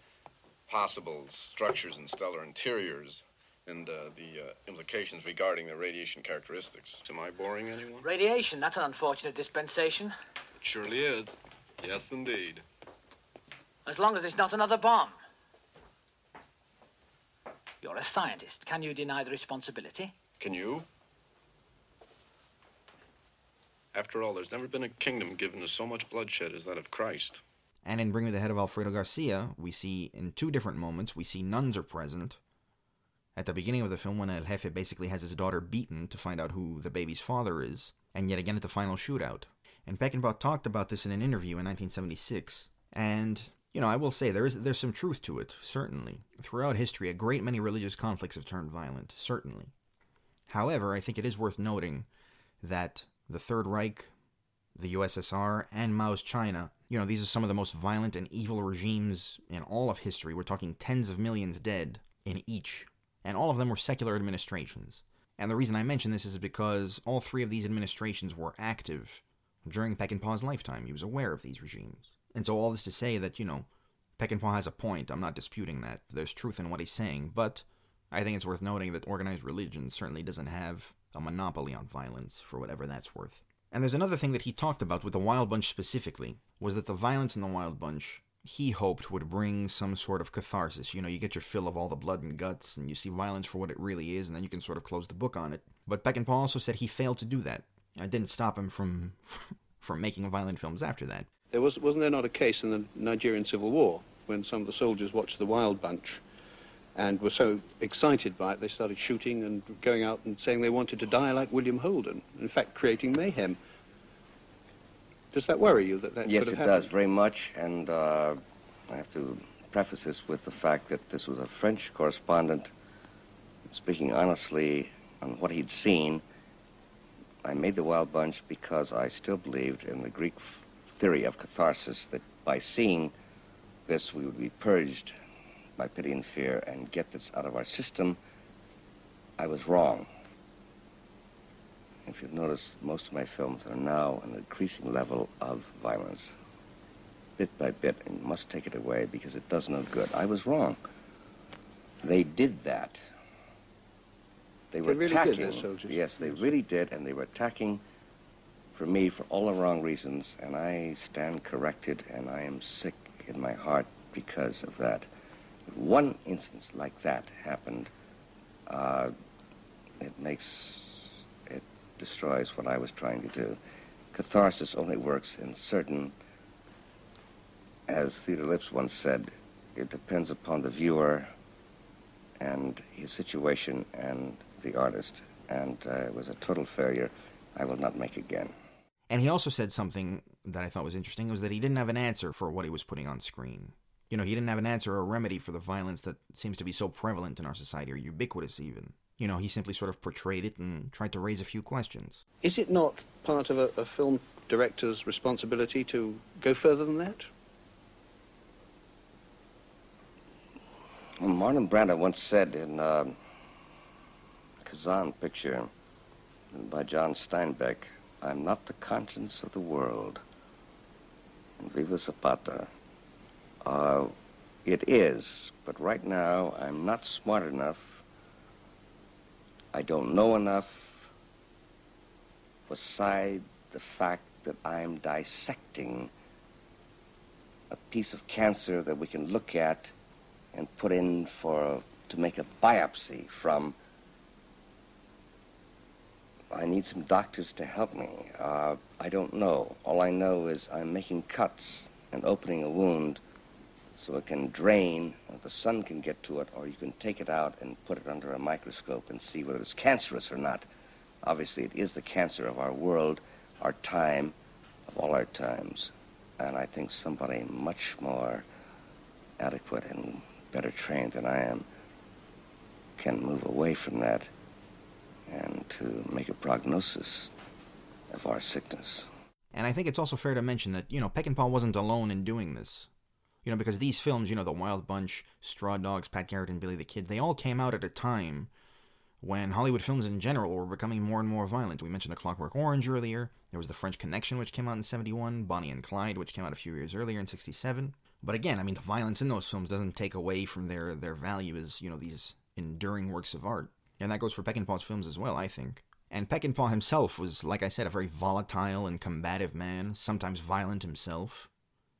Speaker 13: possible structures in stellar interiors and uh, the uh, implications regarding their radiation characteristics. Am I boring anyone?
Speaker 9: Radiation, that's an unfortunate dispensation.
Speaker 13: It surely is. Yes, indeed.
Speaker 9: As long as it's not another bomb. You're a scientist. Can you deny the responsibility?
Speaker 13: Can you? After all, there's never been a kingdom given to so much bloodshed as that of Christ.
Speaker 1: And in Bring Me the Head of Alfredo Garcia, we see in two different moments, we see nuns are present. At the beginning of the film, when El Jefe basically has his daughter beaten to find out who the baby's father is, and yet again at the final shootout. And Peckinpah talked about this in an interview in 1976. And, you know, I will say there is there's some truth to it, certainly. Throughout history, a great many religious conflicts have turned violent, certainly. However, I think it is worth noting that the Third Reich, the USSR, and Mao's China. You know, these are some of the most violent and evil regimes in all of history. We're talking tens of millions dead in each. And all of them were secular administrations. And the reason I mention this is because all three of these administrations were active during Peckinpah's lifetime. He was aware of these regimes. And so all this to say that, you know, Peckinpah has a point. I'm not disputing that. There's truth in what he's saying, but I think it's worth noting that organized religion certainly doesn't have a monopoly on violence, for whatever that's worth. And there's another thing that he talked about with the Wild Bunch specifically, was that the violence in the Wild Bunch he hoped would bring some sort of catharsis. You know, you get your fill of all the blood and guts, and you see violence for what it really is, and then you can sort of close the book on it. But Peckinpah also said he failed to do that. I didn't stop him from from making violent films after that.
Speaker 26: There was wasn't there not a case in the Nigerian Civil War when some of the soldiers watched the Wild Bunch and were so excited by it they started shooting and going out and saying they wanted to die like William Holden. In fact, creating mayhem. Does that worry you that that
Speaker 6: yes,
Speaker 26: could
Speaker 6: it does very much, and uh, I have to preface this with the fact that this was a French correspondent speaking honestly on what he'd seen. I made the Wild Bunch because I still believed in the Greek theory of catharsis that by seeing this we would be purged by pity and fear and get this out of our system. I was wrong. If you've noticed, most of my films are now an increasing level of violence. Bit by bit, and must take it away because it does no good. I was wrong. They did that. They were
Speaker 26: really
Speaker 6: attacking.
Speaker 26: soldiers.
Speaker 6: Yes, they really did, and they were attacking for me for all the wrong reasons, and I stand corrected, and I am sick in my heart because of that. If one instance like that happened, uh, it makes, it destroys what I was trying to do. Catharsis only works in certain, as Theodor Lipps once said, it depends upon the viewer and his situation and the artist. And uh, it was a total failure. I will not make again.
Speaker 1: And he also said something that I thought was interesting was that he didn't have an answer for what he was putting on screen. You know, he didn't have an answer or a remedy for the violence that seems to be so prevalent in our society, or ubiquitous even. You know, he simply sort of portrayed it and tried to raise a few questions.
Speaker 26: Is it not part of a, a film director's responsibility to go further than that?
Speaker 6: Well, Marlon Brando once said in uh, Kazan picture by John Steinbeck, I'm not the conscience of the world. And Viva Zapata. Uh, it is, but right now I'm not smart enough. I don't know enough beside the fact that I'm dissecting a piece of cancer that we can look at and put in for to make a biopsy from. I need some doctors to help me. Uh, I don't know. All I know is I'm making cuts and opening a wound so it can drain, the sun can get to it, or you can take it out and put it under a microscope and see whether it's cancerous or not. Obviously, it is the cancer of our world, our time, of all our times. And I think somebody much more adequate and better trained than I am can move away from that and to make a prognosis of our sickness.
Speaker 1: And I think it's also fair to mention that, you know, Peckinpah wasn't alone in doing this. You know, because these films, you know, The Wild Bunch, Straw Dogs, Pat Garrett, and Billy the Kid, they all came out at a time when Hollywood films in general were becoming more and more violent. We mentioned The Clockwork Orange earlier. There was The French Connection, which came out in 71, Bonnie and Clyde, which came out a few years earlier in 67. But again, I mean, the violence in those films doesn't take away from their, their value as, you know, these enduring works of art. And that goes for Peckinpah's films as well, I think. And Peckinpah himself was, like I said, a very volatile and combative man, sometimes violent himself.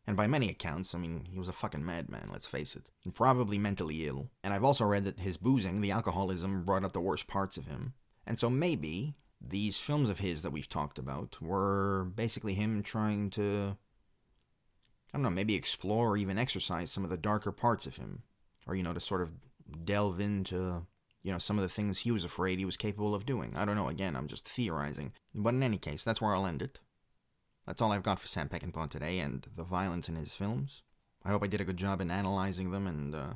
Speaker 1: And by many accounts, I mean, he was a fucking madman, let's face it. And probably mentally ill. And I've also read that his boozing, the alcoholism, brought out the worst parts of him. And so maybe these films of his that we've talked about were basically him trying to, I don't know, maybe explore or even exercise some of the darker parts of him. Or, you know, to sort of delve into, you know, some of the things he was afraid he was capable of doing. I don't know, again, I'm just theorizing. But in any case, that's where I'll end it. That's all I've got for Sam Peckinpah today and the violence in his films. I hope I did a good job in analyzing them and uh,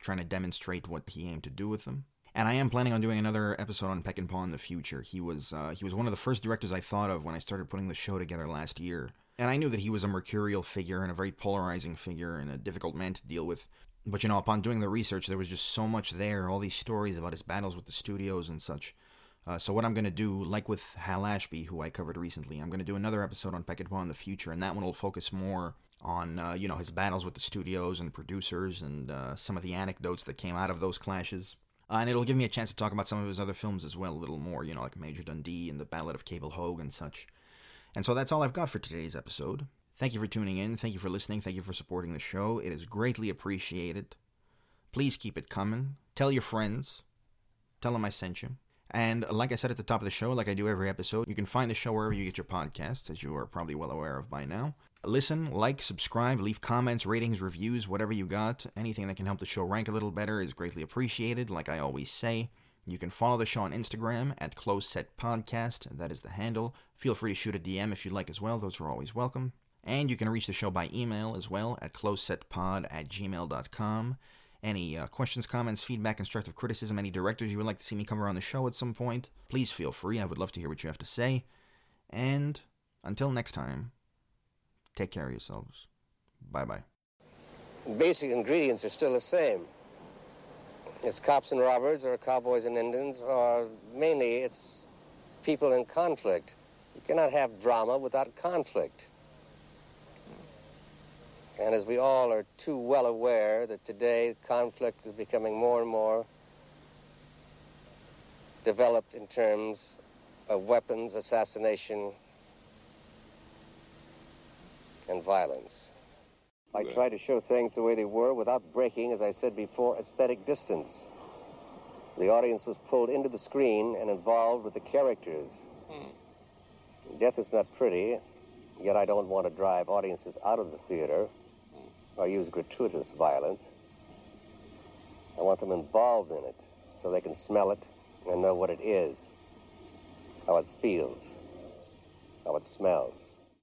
Speaker 1: trying to demonstrate what he aimed to do with them. And I am planning on doing another episode on Peckinpah in the future. He was uh, he was one of the first directors I thought of when I started putting the show together last year. And I knew that he was a mercurial figure and a very polarizing figure and a difficult man to deal with. But you know, upon doing the research, there was just so much there, all these stories about his battles with the studios and such. Uh, so what I'm going to do, like with Hal Ashby, who I covered recently, I'm going to do another episode on Peckinpah in the future, and that one will focus more on uh, you know his battles with the studios and producers and uh, some of the anecdotes that came out of those clashes. Uh, and it'll give me a chance to talk about some of his other films as well, a little more, you know, like Major Dundee and The Ballad of Cable Hogue and such. And so that's all I've got for today's episode. Thank you for tuning in. Thank you for listening. Thank you for supporting the show. It is greatly appreciated. Please keep it coming. Tell your friends. Tell them I sent you. And like I said at the top of the show, like I do every episode, you can find the show wherever you get your podcasts, as you are probably well aware of by now. Listen, like, subscribe, leave comments, ratings, reviews, whatever you got. Anything that can help the show rank a little better is greatly appreciated, like I always say. You can follow the show on Instagram at Close Set Podcast. That is the handle. Feel free to shoot a DM if you'd like as well. Those are always welcome. And you can reach the show by email as well at closesetpod at gmail.com. Any uh, questions, comments, feedback, constructive criticism, any directors you would like to see me cover on the show at some point, please feel free. I would love to hear what you have to say. And until next time, take care of yourselves. Bye bye.
Speaker 27: Basic ingredients are still the same. It's cops and robbers, or cowboys and Indians, or mainly it's people in conflict. You cannot have drama without conflict. And as we all are too well aware that today conflict is becoming more and more developed in terms of weapons, assassination, and violence. I try to show things the way they were without breaking, as I said before, aesthetic distance. So the audience was pulled into the screen and involved with the characters. Hmm. Death is not pretty, yet I don't want to drive audiences out of the theater or use gratuitous violence. I want them involved in it so they can smell it and know what it is, how it feels, how it smells.